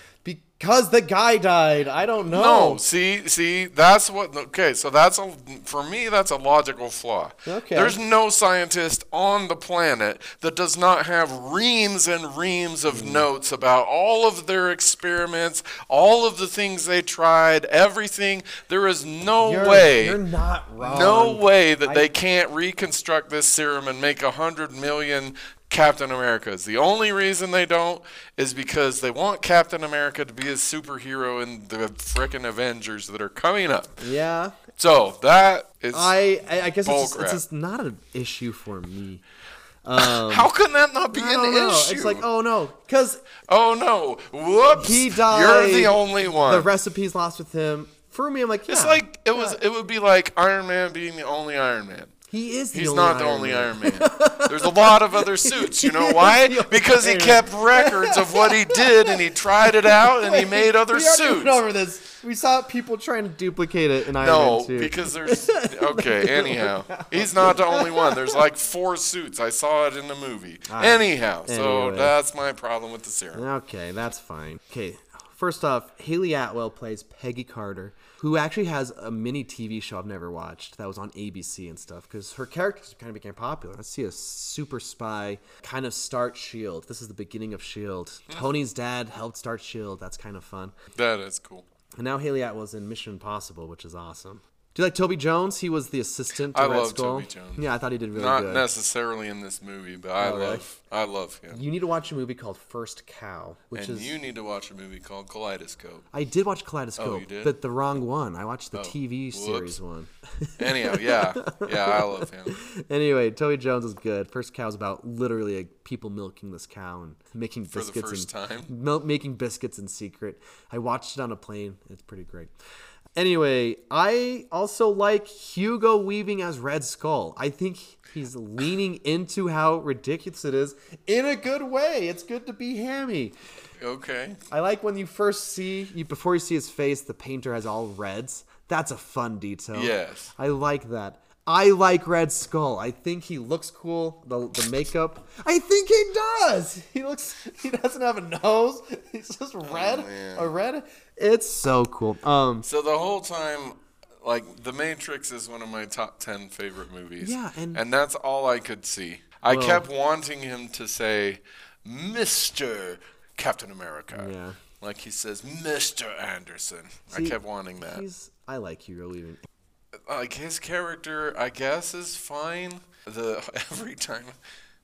Because the guy died. I don't know. No, see, see, that's what. Okay, so that's a for me. That's a logical flaw. Okay. There's no scientist on the planet that does not have reams and reams of Hmm. notes about all of their experiments, all of the things they tried, everything. There is no You're, way. You're not wrong. no way that I- they can't reconstruct this serum and make a hundred million Captain Americas. The only reason they don't is because they want Captain America to be a superhero in the frickin' Avengers that are coming up. Yeah. So that is. I I guess it's just, it's just not an issue for me. [laughs] Um, how can that not be an know. issue? It's like, oh no, because oh no, whoops! he died. You're the only one. The recipe's lost with him. For me, I'm like, yeah, it's like it was. It would be like Iron Man being the only Iron Man. He is. The He's not the Iron only Man. Iron Man. [laughs] There's a lot of other suits. You know why? is the only Because he kept records of what he did and he tried it out and he made other we suits. went over this. We saw people trying to duplicate it in Iron No, Man 2. because there's [laughs] okay. Anyhow, he's not the only one. There's like four suits. I saw it in the movie. Ah, anyhow, so that's my problem with the serum. Okay, that's fine. Okay, first off, Hayley Atwell plays Peggy Carter, who actually has a mini TV show I've never watched that was on ABC and stuff because her characters kind of became popular. Let's see a super spy kind of start Shield. This is the beginning of Shield. Hmm. Tony's dad helped start Shield. That's kind of fun. That is cool. And now Hayley Atwell's in Mission Impossible, which is awesome. Do you like Toby Jones? He was the assistant to I Red love Skull. Toby Jones. Yeah, I thought he did really Not good. necessarily in this movie, but I Oh, really? love I love him. You need to watch a movie called First Cow, which And is you need to watch a movie called Kaleidoscope. I did watch Kaleidoscope, Oh, you did? Oh, but the wrong one. I watched the oh, TV whoops. series one. [laughs] Anyhow, yeah, yeah, I love him. anyway, Toby Jones is good. First Cow is about literally like, people milking this cow and making For the biscuits first and time? [laughs] mil- making biscuits in secret. I watched it on a plane. It's pretty great. Anyway, I also like Hugo Weaving as Red Skull. I think he's leaning into how ridiculous it is in a good way. It's good to be hammy. Okay. I like when you first see you before you see his face, the painter has all reds. That's a fun detail. Yes. I like that. I like Red Skull. I think he looks cool. The the makeup. I think he does. [laughs] He looks. He doesn't have a nose. [laughs] He's just red. Oh, a red. It's so cool. Um. So the whole time, like, The Matrix is one of my top 10 favorite movies. Yeah, and- that's all I could see. I Well- kept wanting him to say, Mr. Captain America. Yeah. Like he says, Mr. Anderson. See, I kept wanting that. He's. I like Hugo Weaving. Like, his character, I guess, is fine. The [laughs] Every time,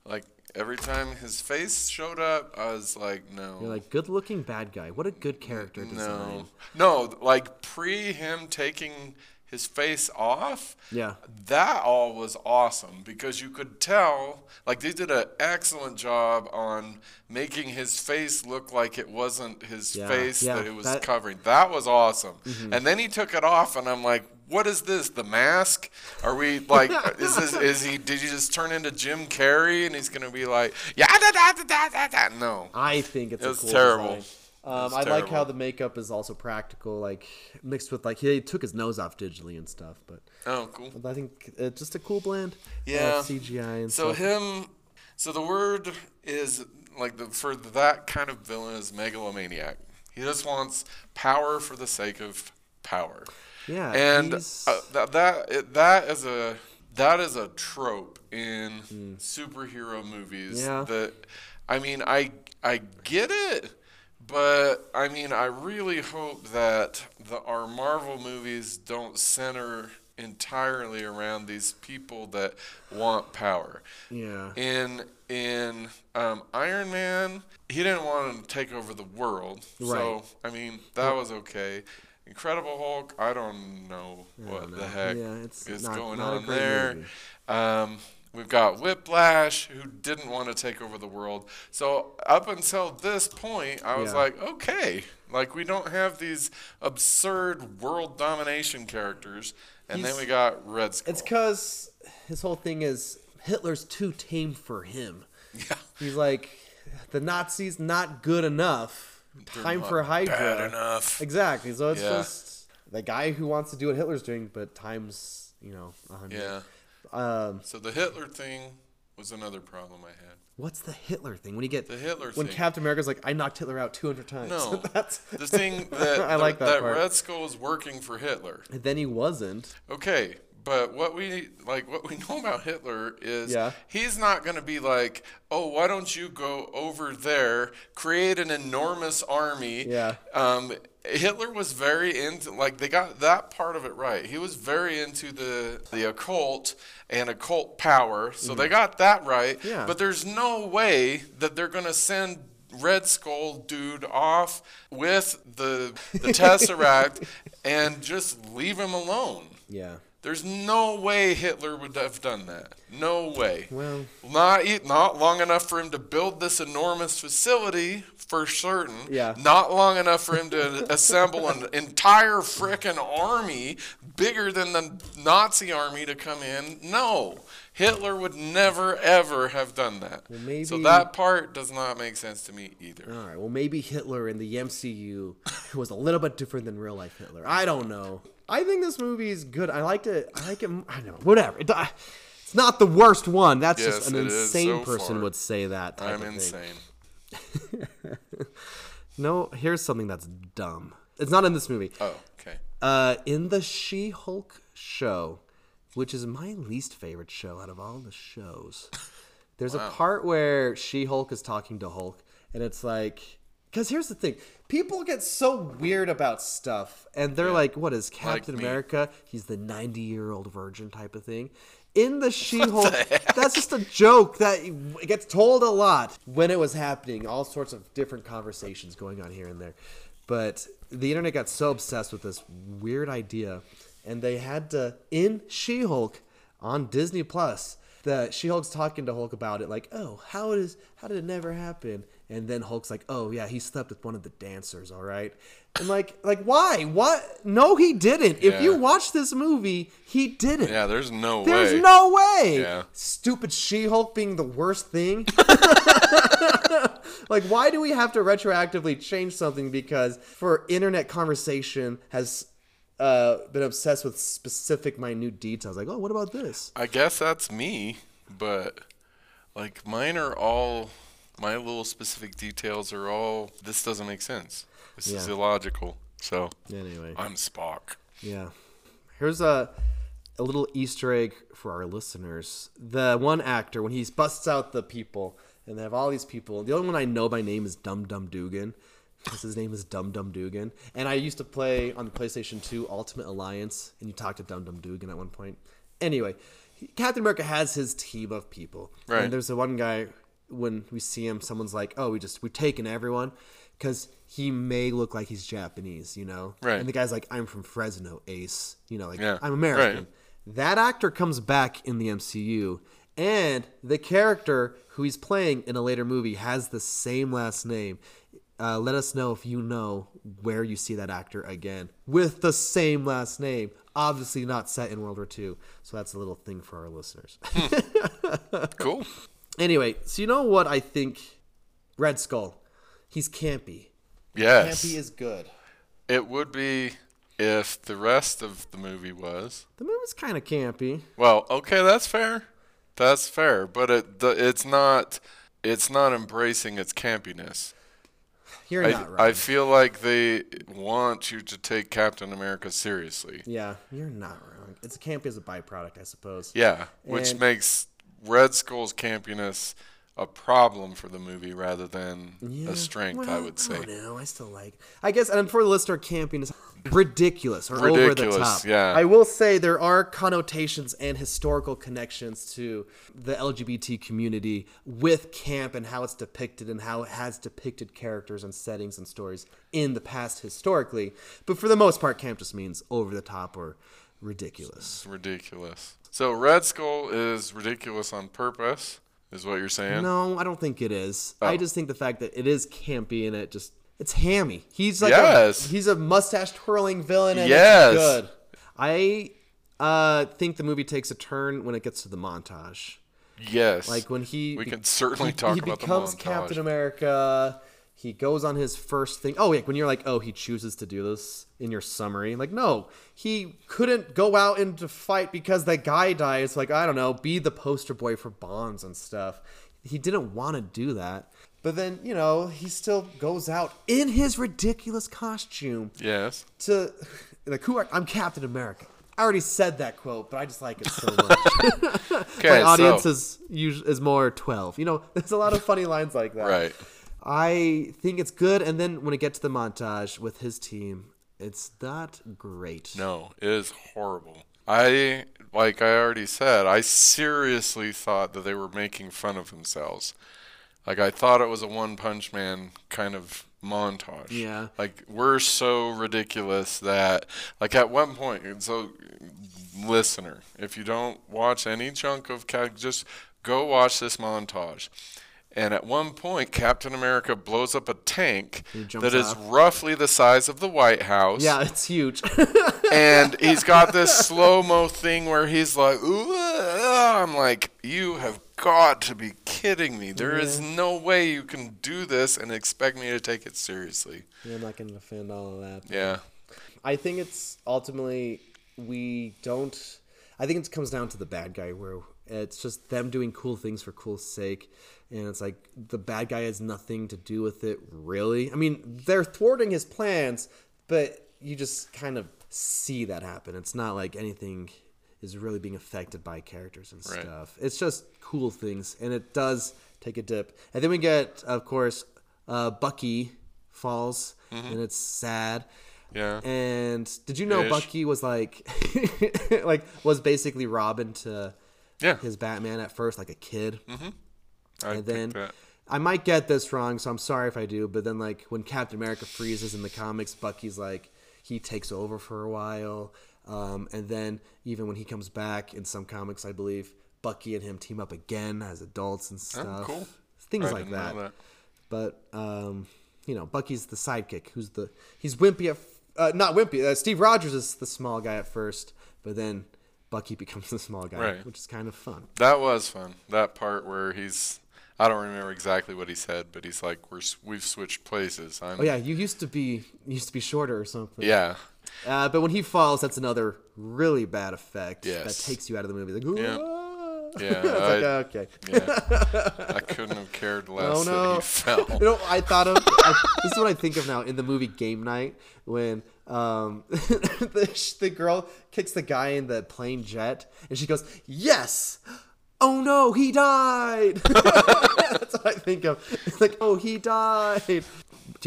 like, every time his face showed up, I was like, no. You're like good looking bad guy. What a good character design. No, no, like pre him taking his face off. Yeah. that all was awesome because you could tell, like they did an excellent job on making his face look like it wasn't his Yeah, face yeah, that it was that- Mm-hmm. covering. That was awesome. And then he took it off, and I'm like, what is this? The mask? Are we like? is this? Is he? Did he just turn into Jim Carrey and he's gonna be like, yeah, da da da da da da? No. I think it's It a was cool terrible. Um, I like how the makeup is also practical, like mixed with like he took his nose off digitally and stuff. But Oh, cool. I think it's just a cool blend. Yeah. of CGI and So stuff. him, so the word is like the for that kind of villain is megalomaniac. He just wants power for the sake of power. Yeah, and uh, that that it, that is a that is a trope in superhero movies. Yeah. That I mean, I I get it. But I mean, I really hope that the our Marvel movies don't center entirely around these people that want power yeah, in in um, Iron Man, he didn't want to take over the world. Right. So I mean, that was okay. Incredible Hulk, I don't know what don't the heck Yeah, it's is not- going not on there. Um, we've got Whiplash, who didn't want to take over the world. So up until this point, I was Yeah. like, okay, like we don't have these absurd world domination characters, and then we got Red Skull. it's because his whole thing is Hitler's too tame for him. [laughs] yeah. He's like the Nazis not good enough. Time for Hydra. bad enough. Exactly. So it's Yeah. just the guy who wants to do what Hitler's doing, but times you know a hundred. Yeah. Um, So the Hitler thing was another problem I had. what's the Hitler thing? When you get The Hitler when thing. Captain America's like, I knocked Hitler out 200 times. No, [laughs] That's the thing [laughs] that I like that, that. Red Skull is working for Hitler. And then he wasn't. Okay, but what we like, what we [laughs] know about Hitler is Yeah. he's not going to be like, oh, why don't you go over there, create an enormous army? Yeah. Um, Hitler was very into like they got that part of it right. He was very into the the occult and occult power, so they got that right. Mm-hmm. Yeah. But there's no way that they're gonna send Red Skull dude off with the the Tesseract [laughs] and just leave him alone. Yeah. There's no way Hitler would have done that. No way. Well- not not long enough for him to build this enormous facility for certain. Yeah. Not long enough for him to [laughs] assemble an entire frickin' army bigger than the Nazi army to come in. No. Hitler would never ever have done that. so maybe- so that part does not make sense to me either. All right. Well, maybe Hitler in the MCU [laughs] was a little bit different than real life Hitler. I don't know. I think this movie is good. I liked it. I like it. I know. Whatever. It, I- it's not the worst one. That's Yes, just an insane so person far. would say that. I'm insane. [laughs] No, here's something that's dumb. It's not in this movie. Oh, okay. Uh, in the She-Hulk show, which is my least favorite show out of all the shows, there's a part where She-Hulk is talking to Hulk, and it's like, because here's the thing: people get so weird about stuff, and they're like, "What is Captain me. America? He's the 90-year-old virgin type of thing." In the She-Hulk, that's just a joke that gets told a lot when it was happening. All sorts of different conversations going on here and there. But the internet got so obsessed with this weird idea, and they had to in She-Hulk on Disney Plus. The She-Hulk's talking to Hulk about it, like, "Oh, how is how did it never happen?" And then Hulk's like, "Oh yeah, he slept with one of the dancers, all right." And like, like why? What? No, he didn't. If you watch this movie, he didn't. Yeah, there's no There's way. There's no way. Yeah. Stupid She-Hulk being the worst thing. [laughs] [laughs] like, why do we have to retroactively change something because for internet conversation has uh, been obsessed with specific minute details? Like, oh, what about this? I guess that's me, but like mine are all my little specific details are all this doesn't make sense. This is illogical. So Anyway, I'm Spock. yeah. Here's a a little Easter egg for our listeners. The one actor when he busts out the people and they have all these people. The only one I know by name is Dum Dum Dugan. Because his name is Dum Dum Dugan. And I used to play on the PlayStation 2 Ultimate Alliance, and you talked to Dum Dum Dugan at one point. Anyway, Captain America has his team of people. Right. And there's the one guy, when we see him, someone's like, oh, we just, we've taken everyone. Because he may look like he's Japanese, you know? Right. And the guy's like, I'm from Fresno, Ace. You know, like, Yeah, I'm American. right. That actor comes back in the MCU, and the character who he's playing in a later movie has the same last name. uh, let us know if you know where you see that actor again with the same last name. Obviously, not set in World War II. So that's a little thing for our listeners. [laughs] Cool. Anyway, so you know what I think? Red Skull. He's campy. Yes. Campy is good. It would be if the rest of the movie was. The movie's kind of campy. Well, okay, that's fair. That's fair, but it the, it's not it's not embracing its campiness. You're I, not wrong. I feel like they want you to take Captain America seriously. yeah, you're not wrong. It's campy as a byproduct, I suppose. Yeah, which And- makes Red Skull's campiness a problem for the movie rather than Yeah, a strength, I would say. I don't know. I still like. I guess, and for the listener, camping is ridiculous or over the top. yeah. I will say there are connotations and historical connections to the LGBT community with camp and how it's depicted and how it has depicted characters and settings and stories in the past historically. But for the most part, camp just means over the top or ridiculous. It's ridiculous. So Red Skull is ridiculous on purpose, is what you're saying? No, I don't think it is. Oh. I just think the fact that it is campy and it just it's hammy. He's like Yes. a, he's a mustache twirling villain and Yes. it's good. I uh, think the movie takes a turn when it gets to the montage. Yes. Like when he We can certainly he, talk he about the becomes. Captain America. He goes on his first thing. Oh, yeah, when you're like, oh, he chooses to do this in your summary. Like, no, he couldn't go out into fight because that guy dies. Like, I don't know, be the poster boy for bonds and stuff. He didn't want to do that. But then, you know, he still goes out in his ridiculous costume Yes. to [laughs] like, who are I'm Captain America. I already said that quote, but I just like it so much. [laughs] Okay, My audience so, is usually is more twelve. You know, [laughs] there's a lot of funny lines like that. right. I think it's good, and then when it gets to the montage with his team, it's not great. No, it is horrible. I like I already said, I seriously thought that they were making fun of themselves. Like I thought it was a One Punch Man kind of montage. Yeah. Like we're so ridiculous that like at one point so listener, if you don't watch any chunk of just go watch this montage. And at one point, Captain America blows up a tank that is off. roughly the size of the White House Yeah, it's huge. [laughs] and he's got this slow mo thing where he's like, Ooh, ah." I'm like, you have got to be kidding me. There is no way you can do this and expect me to take it seriously. I'm not going to defend all of that. Yeah. I think it's ultimately we don't. I think it comes down to the bad guy where it's just them doing cool things for cool sake, and it's like the bad guy has nothing to do with it really. I mean, they're thwarting his plans, but you just kind of see that happen. It's not like anything is really being affected by characters and Right. stuff. It's just cool things, and it does take a dip. And then we get, of course, uh, Bucky falls, and it's sad. Yeah. And did you know Ish. Bucky was like, [laughs] like was basically Robin to Yeah. his Batman at first, like a kid, I and then that. I might get this wrong, so I'm sorry if I do. But then, like when Captain America freezes in the comics, Bucky's like he takes over for a while, um, and then even when he comes back in some comics, I believe Bucky and him team up again as adults and stuff. Oh, cool. Things I like that. that. But um, you know, Bucky's the sidekick. Who's the he's wimpy at uh, not wimpy. Uh, Steve Rogers is the small guy at first, but then Bucky [laughs] becomes the small guy, Right. which is kind of fun. That was fun. That part where he's. I don't remember exactly what he said, but he's like, "We're we've switched places." I'm, Oh yeah, you used to be you used to be shorter or something. Yeah. Uh, but when he falls, that's another really bad effect Yes. that takes you out of the movie. Like, Yeah. Yeah, [laughs] it's like, I- okay. Yeah. [laughs] I couldn't have cared less Oh no! that he fell. [laughs] you know, I thought of I, this is what I think of now in the movie Game Night when um, the the girl kicks the guy in the plane jet and she goes, "Yes." Oh no, he died. [laughs] That's what I think of. It's like, oh, he died. Do you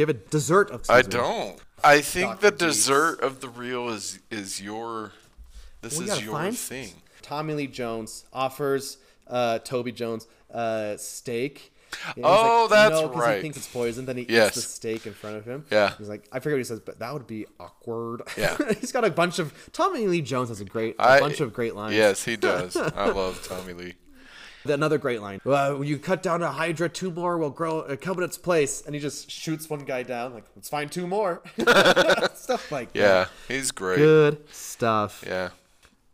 have a dessert? Of I don't. I think the Dr. Deeds. dessert of the real is is your. This We is gotta your find- thing. Tommy Lee Jones offers uh, Toby Jones uh, steak. And he's Oh, that's no, 'cause right. He thinks it's poison. Then he Yes. eats the steak in front of him. Yeah. He's like, I forget what he says, but that would be awkward. Yeah. [laughs] he's got a bunch of. Tommy Lee Jones has a great, a I- bunch of great lines. Yes, he [laughs] does. I love Tommy Lee. Another great line. Well, when you cut down a Hydra, two more will grow, uh, come in its place. And he just shoots one guy down. Like, let's find two more. [laughs] Stuff like that. Yeah, he's great. Good stuff. Yeah.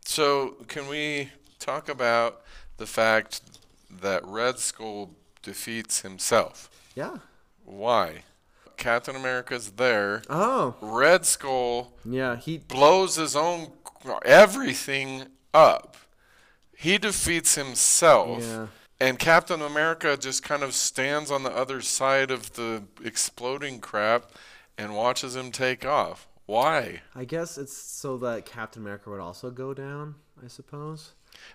So, can we talk about the fact that Red Skull defeats himself? Yeah. Why? Captain America's there. Oh, Red Skull yeah. He. blows his own everything up. He defeats himself. Yeah. And Captain America just kind of stands on the other side of the exploding crap and watches him take off. Why? I guess it's so that Captain America would also go down. I suppose.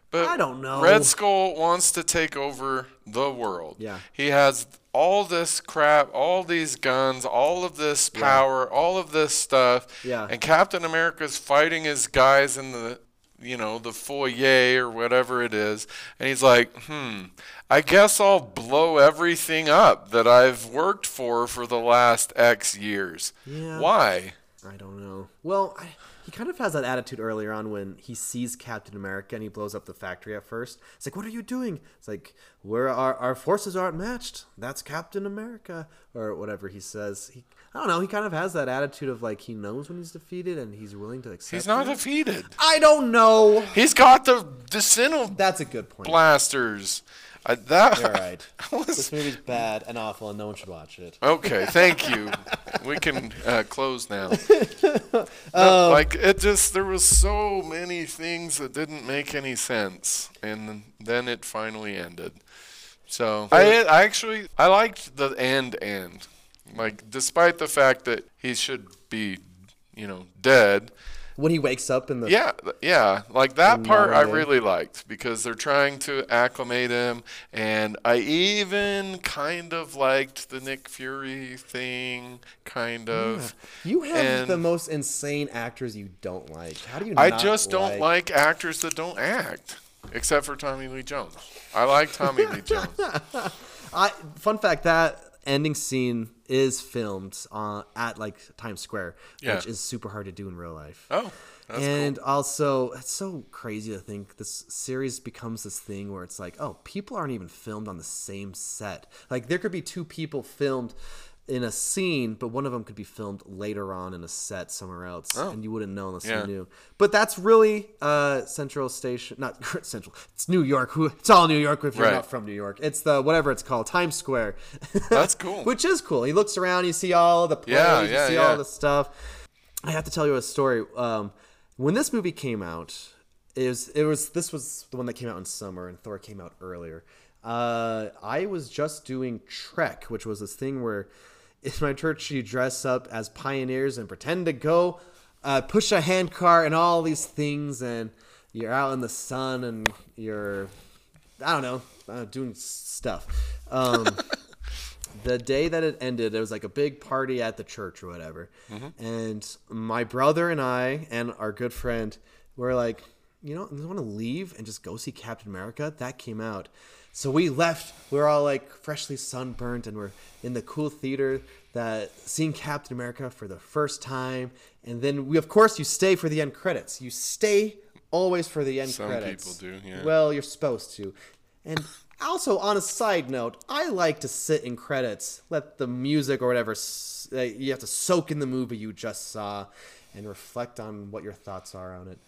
But I don't know. Red Skull wants to take over the world. Yeah. He has all this crap, all these guns, all of this power, all of this stuff. Yeah. And Captain America's fighting his guys in the you know, the foyer or whatever it is. And he's like, hmm, I guess I'll blow everything up that I've worked for for the last X years. Yeah. Why? I don't know. Well, I, he kind of has that attitude earlier on when he sees Captain America and he blows up the factory at first. It's like, what are you doing? It's like, where our, our forces aren't matched. That's Captain America. Or whatever he says. He, I don't know. He kind of has that attitude of like he knows when he's defeated and he's willing to accept He's not it. defeated. I don't know. He's got the the That's a good point. blasters. I, that You're right. [laughs] was- this movie's bad and awful and no one should watch it. Okay, thank you. [laughs] we can uh, close now. [laughs] No, like it just there was so many things that didn't make any sense, and then it finally ended. So I, I actually I liked the end end, like despite the fact that he should be, you know, dead. When he wakes up in the Yeah, yeah. Like that part I really liked because they're trying to acclimate him and I even kind of liked the Nick Fury thing, kind of. You have And- the most insane actors you don't like. How do you? I just don't like actors that don't act, except for Tommy Lee Jones. I like Tommy Lee [laughs] Jones. I fun fact that ending scene is filmed uh, at like Times Square, Yeah. which is super hard to do in real life. Oh, that's and cool. also, it's so crazy to think this series becomes this thing where it's like, oh, people aren't even filmed on the same set. Like there could be two people filmed in a scene, but one of them could be filmed later on in a set somewhere else, and you wouldn't know unless Oh. Yeah. you knew. But that's really uh, Central Station, not [laughs] Central. It's New York. Who? It's all New York if you're Right. not from New York. It's the whatever it's called, Times Square. [laughs] That's cool. Which is cool. He looks around, you see all the plays, Yeah, yeah, you see all the stuff. I have to tell you a story. Um, when this movie came out, it was it was this was the one that came out in summer, and Thor came out earlier. Uh, I was just doing Trek, which was this thing where in my church you dress up as pioneers and pretend to go uh, push a hand car and all these things, and you're out in the sun and you're I don't know uh, doing stuff. Um, [laughs] the day that it ended, it was like a big party at the church or whatever. And my brother and I and our good friend were like, you know, you want to leave and just go see Captain America? That came out. So we left. We were all like freshly sunburned and we're in the cool theater that seeing Captain America for the first time. And then we, of course, you stay for the end credits. You stay always for the end Some credits. Some people do, yeah. Well, you're supposed to. And also, on a side note, I like to sit in credits, let the music or whatever uh, you have to soak in the movie you just saw, and reflect on what your thoughts are on it.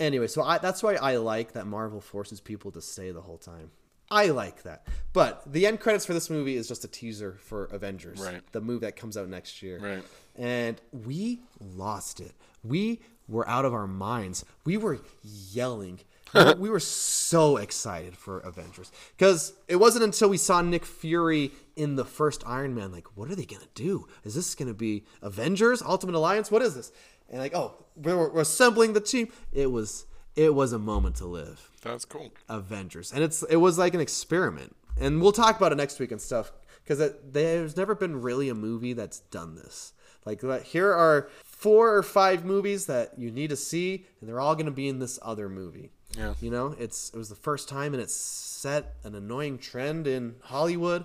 Anyway, so I, that's why I like that Marvel forces people to stay the whole time. I like that. But the end credits for this movie is just a teaser for Avengers, Right. the movie that comes out next year. Right. And we lost it. We were out of our minds. We were yelling. [laughs] we were so excited for Avengers because it wasn't until we saw Nick Fury in the first Iron Man, like, what are they gonna do? Is this gonna be Avengers, Ultimate Alliance? What is this? And like, oh, we're, we're assembling the team. It was it was a moment to live. That's cool. Avengers, and it's it was like an experiment, and we'll talk about it next week and stuff because there's never been really a movie that's done this. Like here are four or five movies that you need to see, and they're all going to be in this other movie. Yeah. you know, it's it was the first time, and it set an annoying trend in Hollywood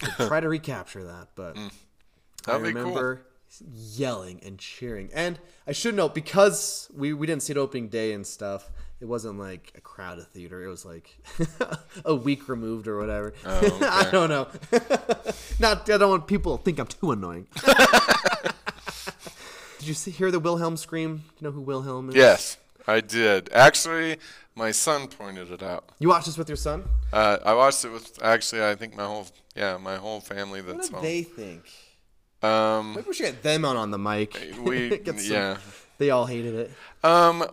to try to [laughs] recapture that, but. Mm. I That'd be cool. Yelling and cheering. And I should note because we, we didn't see it opening day and stuff, It wasn't like a crowded theater. It was like [laughs] a week removed or whatever. Oh, [laughs] okay. I don't know. [laughs] Not. I don't want people to think I'm too annoying. Did you see, hear the Wilhelm scream? You know who Wilhelm is? Yes, I did. Actually, my son pointed it out. You watched this with your son? Uh, I watched it with actually, I think my whole yeah, my whole family What that's did home. they think? Um, Maybe we should get them on on the mic. we [laughs] some- yeah. They all hated it. Um,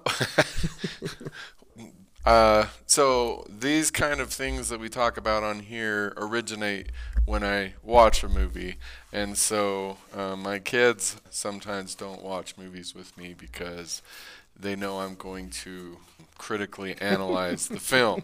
[laughs] uh, so these kind of things that we talk about on here originate when I watch a movie, and so uh, my kids sometimes don't watch movies with me because they know I'm going to critically analyze the [laughs] film.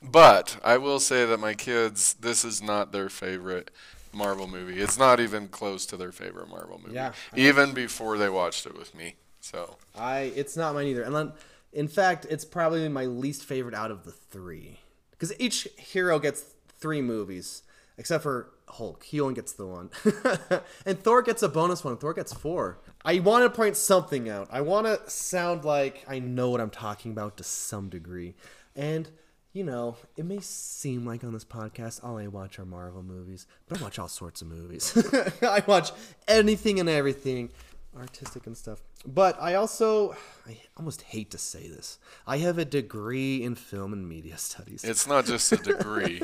But I will say that my kids, this is not their favorite Marvel movie. It's not even close to their favorite Marvel movie, Yeah. even before they watched it with me. So. I it's not mine either. And then, in fact, it's probably my least favorite out of the three. Because each hero gets three movies, except for Hulk. He only gets the one. [laughs] and Thor gets a bonus one. Thor gets four. I want to point something out. I want to sound like I know what I'm talking about to some degree. And you know, it may seem like on this podcast all I watch are Marvel movies, but I watch all sorts of movies. [laughs] I watch anything and everything, artistic and stuff. But I also, I almost hate to say this, I have a degree in film and media studies. It's not just a [laughs] degree.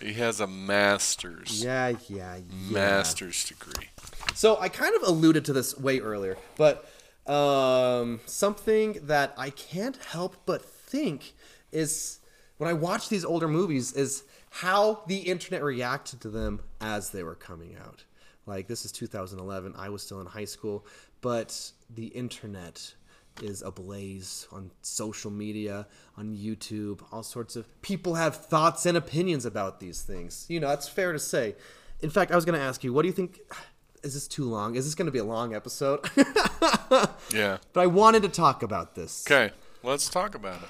he has a master's. yeah, yeah, yeah. Master's degree. So I kind of alluded to this way earlier, but um, something that I can't help but think is when I watch these older movies is how the internet reacted to them as they were coming out. Like this is 2011, I was still in high school, but the internet is ablaze on social media, on YouTube, all sorts of people have thoughts and opinions about these things. You know, that's fair to say. In fact, I was going to ask you, what do you think [sighs] is this too long? Is this going to be a long episode? [laughs] Yeah. but I wanted to talk about this. Okay, let's talk about it.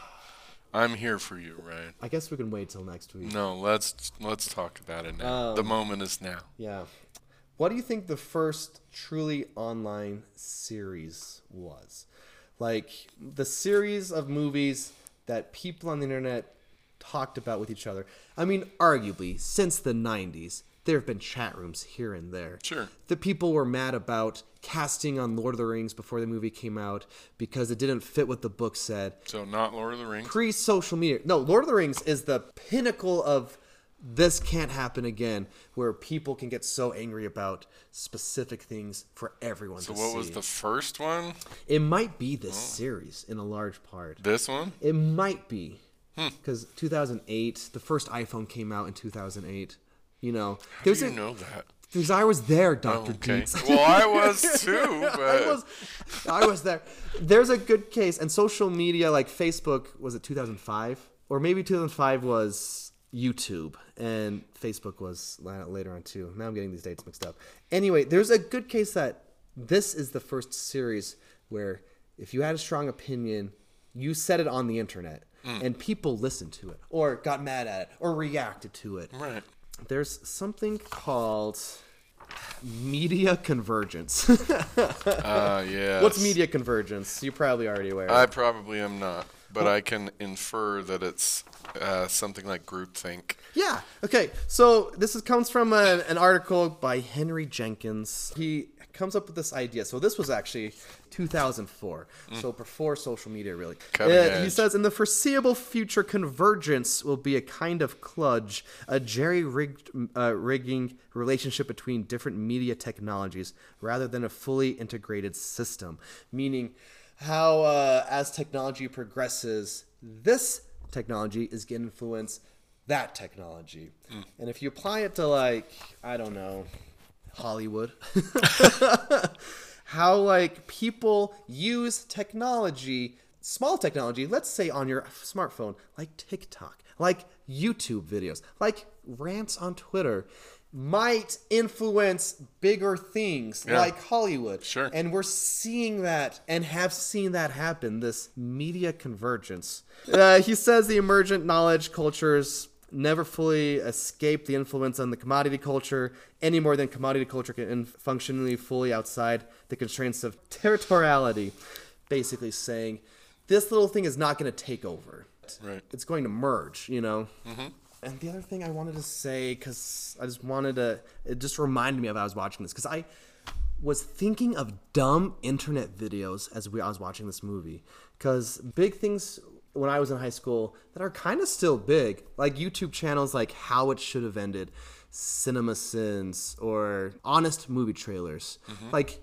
I'm here for you, Ryan. I guess we can wait till next week. No, let's let's talk about it now. the um, moment is now. Yeah. What do you think the first truly online series was? Like the series of movies that people on the internet talked about with each other. I mean, arguably, since the 90s, there have been chat rooms here and there. Sure. The people were mad about casting on Lord of the Rings before the movie came out because it didn't fit what the book said So not Lord of the Rings. pre social media. No, Lord of the Rings is the pinnacle of this can't happen again, where people can get so angry about specific things for everyone So what see. was the first one? It might be this series in a large part. This one? It might be Hmm. because 2008, the first iPhone came out in 2008. You know, How there's do you a know that? because I was there, Doctor Okay. Deets. well, I was [laughs] too, but I was, I was there. There's a good case, and social media like Facebook was it 2005 or maybe 2005 was YouTube, and Facebook was later on too. Now I'm getting these dates mixed up. Anyway, there's a good case that this is the first series where if you had a strong opinion, you said it on the internet. Mm. And people listened to it, or got mad at it, or reacted to it right. There's something called media convergence. [laughs] Uh, yeah. What's media convergence? You're probably already aware. I probably am not, but I can infer that it's uh, something like groupthink. yeah. Okay. So this is, comes from a, an article by Henry Jenkins. He comes up with this idea. So this was actually 2004. So before social media, really. Uh, he says in the foreseeable future, convergence will be a kind of kludge, a jerry-rigged uh, rigging relationship between different media technologies rather than a fully integrated system. Meaning, how uh, as technology progresses, this technology is going to influence that technology. And if you apply it to like, I don't know, Hollywood. [laughs] how like people use technology, small technology, let's say on your smartphone, like TikTok, like YouTube videos, like rants on Twitter, might influence bigger things Yeah. like Hollywood. Sure. And we're seeing that and have seen that happen, this media convergence. Uh, he says the emergent knowledge cultures never fully escape the influence on the commodity culture any more than commodity culture can in- functionally fully outside the constraints of territoriality. Basically saying this little thing is not going to take over. Right. It's going to merge, you know? Mm-hmm. And the other thing I wanted to say, because I just wanted to, it just reminded me of I was watching this, because I was thinking of dumb internet videos as we, I was watching this movie. Because big things when I was in high school that are kind of still big, like YouTube channels like How It Should Have Ended, CinemaSins, or Honest Movie Trailers. Like,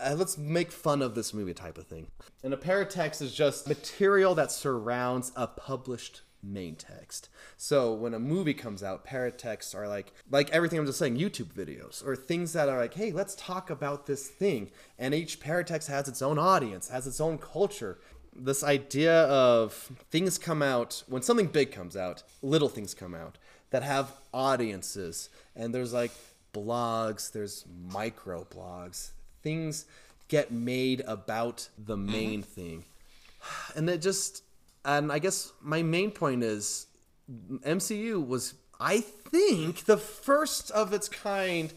uh, let's make fun of this movie type of thing. And a paratext is just material that surrounds a published main text. So when a movie comes out, paratexts are like like everything I'm just saying, YouTube videos or things that are like, hey, let's talk about this thing. And each paratext has its own audience, has its own culture. This idea of things come out when something big comes out, little things come out that have audiences. And there's like blogs, there's micro blogs, things get made about the mm-hmm. main thing. And it just and I guess my main point is MCU was I think the first of its kind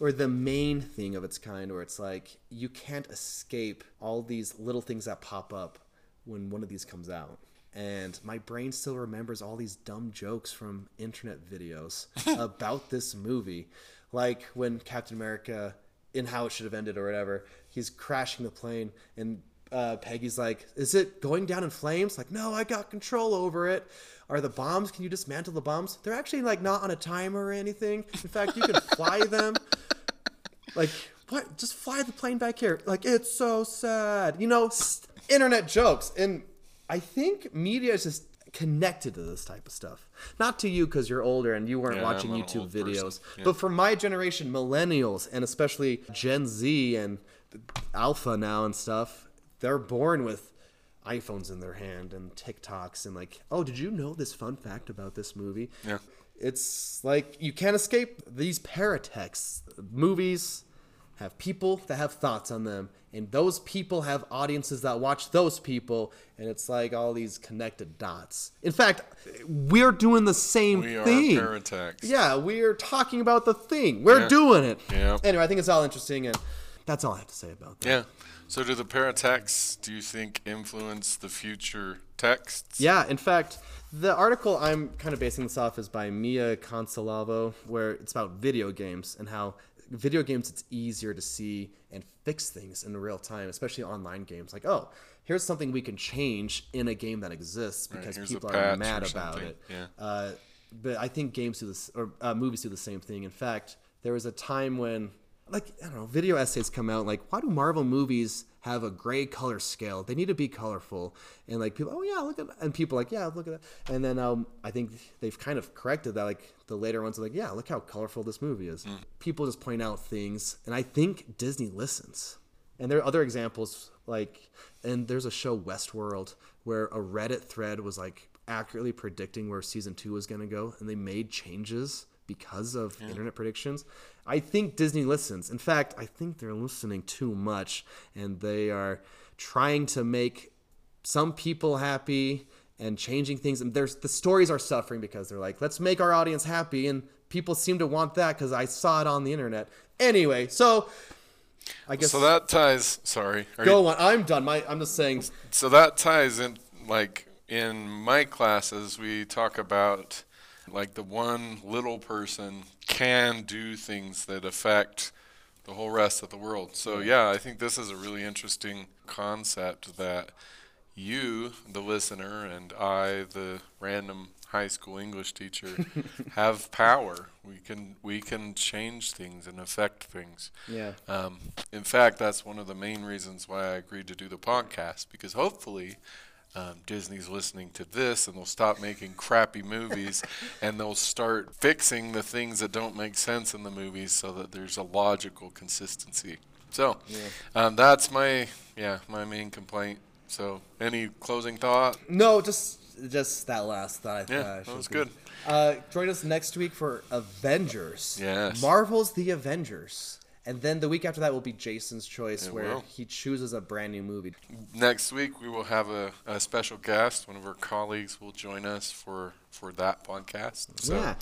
or the main thing of its kind where it's like you can't escape all these little things that pop up when one of these comes out. And my brain still remembers all these dumb jokes from internet videos [laughs] about this movie. Like when Captain America in How It Should Have Ended or whatever, he's crashing the plane and uh, Peggy's like, "Is it going down in flames?" Like, "No, I got control over it." Are the bombs? Can you dismantle the bombs? They're actually like not on a timer or anything. In fact, you can fly [laughs] them. Like, what? Just fly the plane back here. Like, it's so sad. You know, s- internet jokes, and I think media is just connected to this type of stuff. Not to you because you're older and you weren't Yeah, watching YouTube videos, Yeah. but for my generation, millennials and especially Gen Z and Alpha now and stuff, they're born with iPhones in their hand and TikToks and like, oh, did you know this fun fact about this movie? Yeah. It's like you can't escape these paratexts. Movies have people that have thoughts on them, and those people have audiences that watch those people, and it's like all these connected dots. In fact, we're doing the same We are thing. Paratext. Yeah, we're talking about the thing. We're Yeah. doing it. Yeah. Anyway, I think it's all interesting, and that's all I have to say about that. Yeah. So do the paratexts, do you think, influence the future texts? Yeah, in fact, the article I'm kind of basing this off is by Mia Consalvo, where it's about video games and how video games it's easier to see and fix things in real time, especially online games. Like, oh, here's something we can change in a game that exists because a people are mad about it. Yeah. Uh, but I think games do this, or uh, movies do the same thing. In fact, there was a time when, like, I don't know, video essays come out. Like, why do Marvel movies have a gray color scale? They need to be colorful. And like people, oh yeah, look at, that. and people like, yeah, look at that. And then um, I think they've kind of corrected that. Like the later ones are like, yeah, look how colorful this movie is. People just point out things, and I think Disney listens. And there are other examples like, and there's a show Westworld where a Reddit thread was like accurately predicting where season two was going to go, and they made changes because of internet predictions. I think Disney listens. In fact, I think they're listening too much, and they are trying to make some people happy and changing things. And there's the stories are suffering because they're like, let's make our audience happy, and people seem to want that because I saw it on the internet. Anyway, so I guess So that ties. Sorry. Are go you- on. I'm done. My I'm just saying. so that ties in. Like in my classes, we talk about like the one little person can do things that affect the whole rest of the world. So yeah, I think this is a really interesting concept that you, the listener, and I, the random high school English teacher, [laughs] have power. We can we can change things and affect things. Yeah. Um, in fact, that's one of the main reasons why I agreed to do the podcast because hopefully um, Disney's listening to this and they'll stop making crappy movies [laughs] and they'll start fixing the things that don't make sense in the movies so that there's a logical consistency. So um, that's my yeah my main complaint. So any closing thought? No, just just that last thought. I thought Yeah, I that was good. Uh, join us next week for Avengers. Yes. Marvel's The Avengers. And then the week after that will be Jason's choice, It where will. he chooses a brand new movie. Next week we will have a, a special guest. One of our colleagues will join us for for that podcast. So yeah,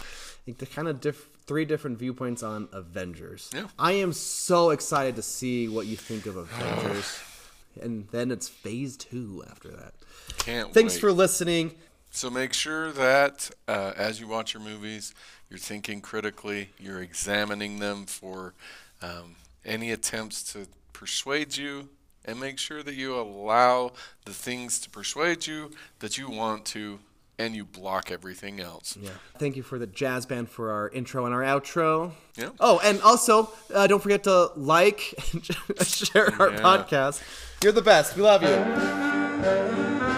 the kind of diff- three different viewpoints on Avengers. Yeah. I am so excited to see what you think of Avengers. [sighs] and then it's phase two after that. Can't Thanks wait. for listening. So make sure that uh, as you watch your movies, you're thinking critically, you're examining them for um, any attempts to persuade you, and make sure that you allow the things to persuade you that you want to, and you block everything else. Yeah. Thank you for the jazz band for our intro and our outro. Yeah. Oh, and also, uh, don't forget to like and [laughs] share our Yeah. podcast. You're the best. We love you.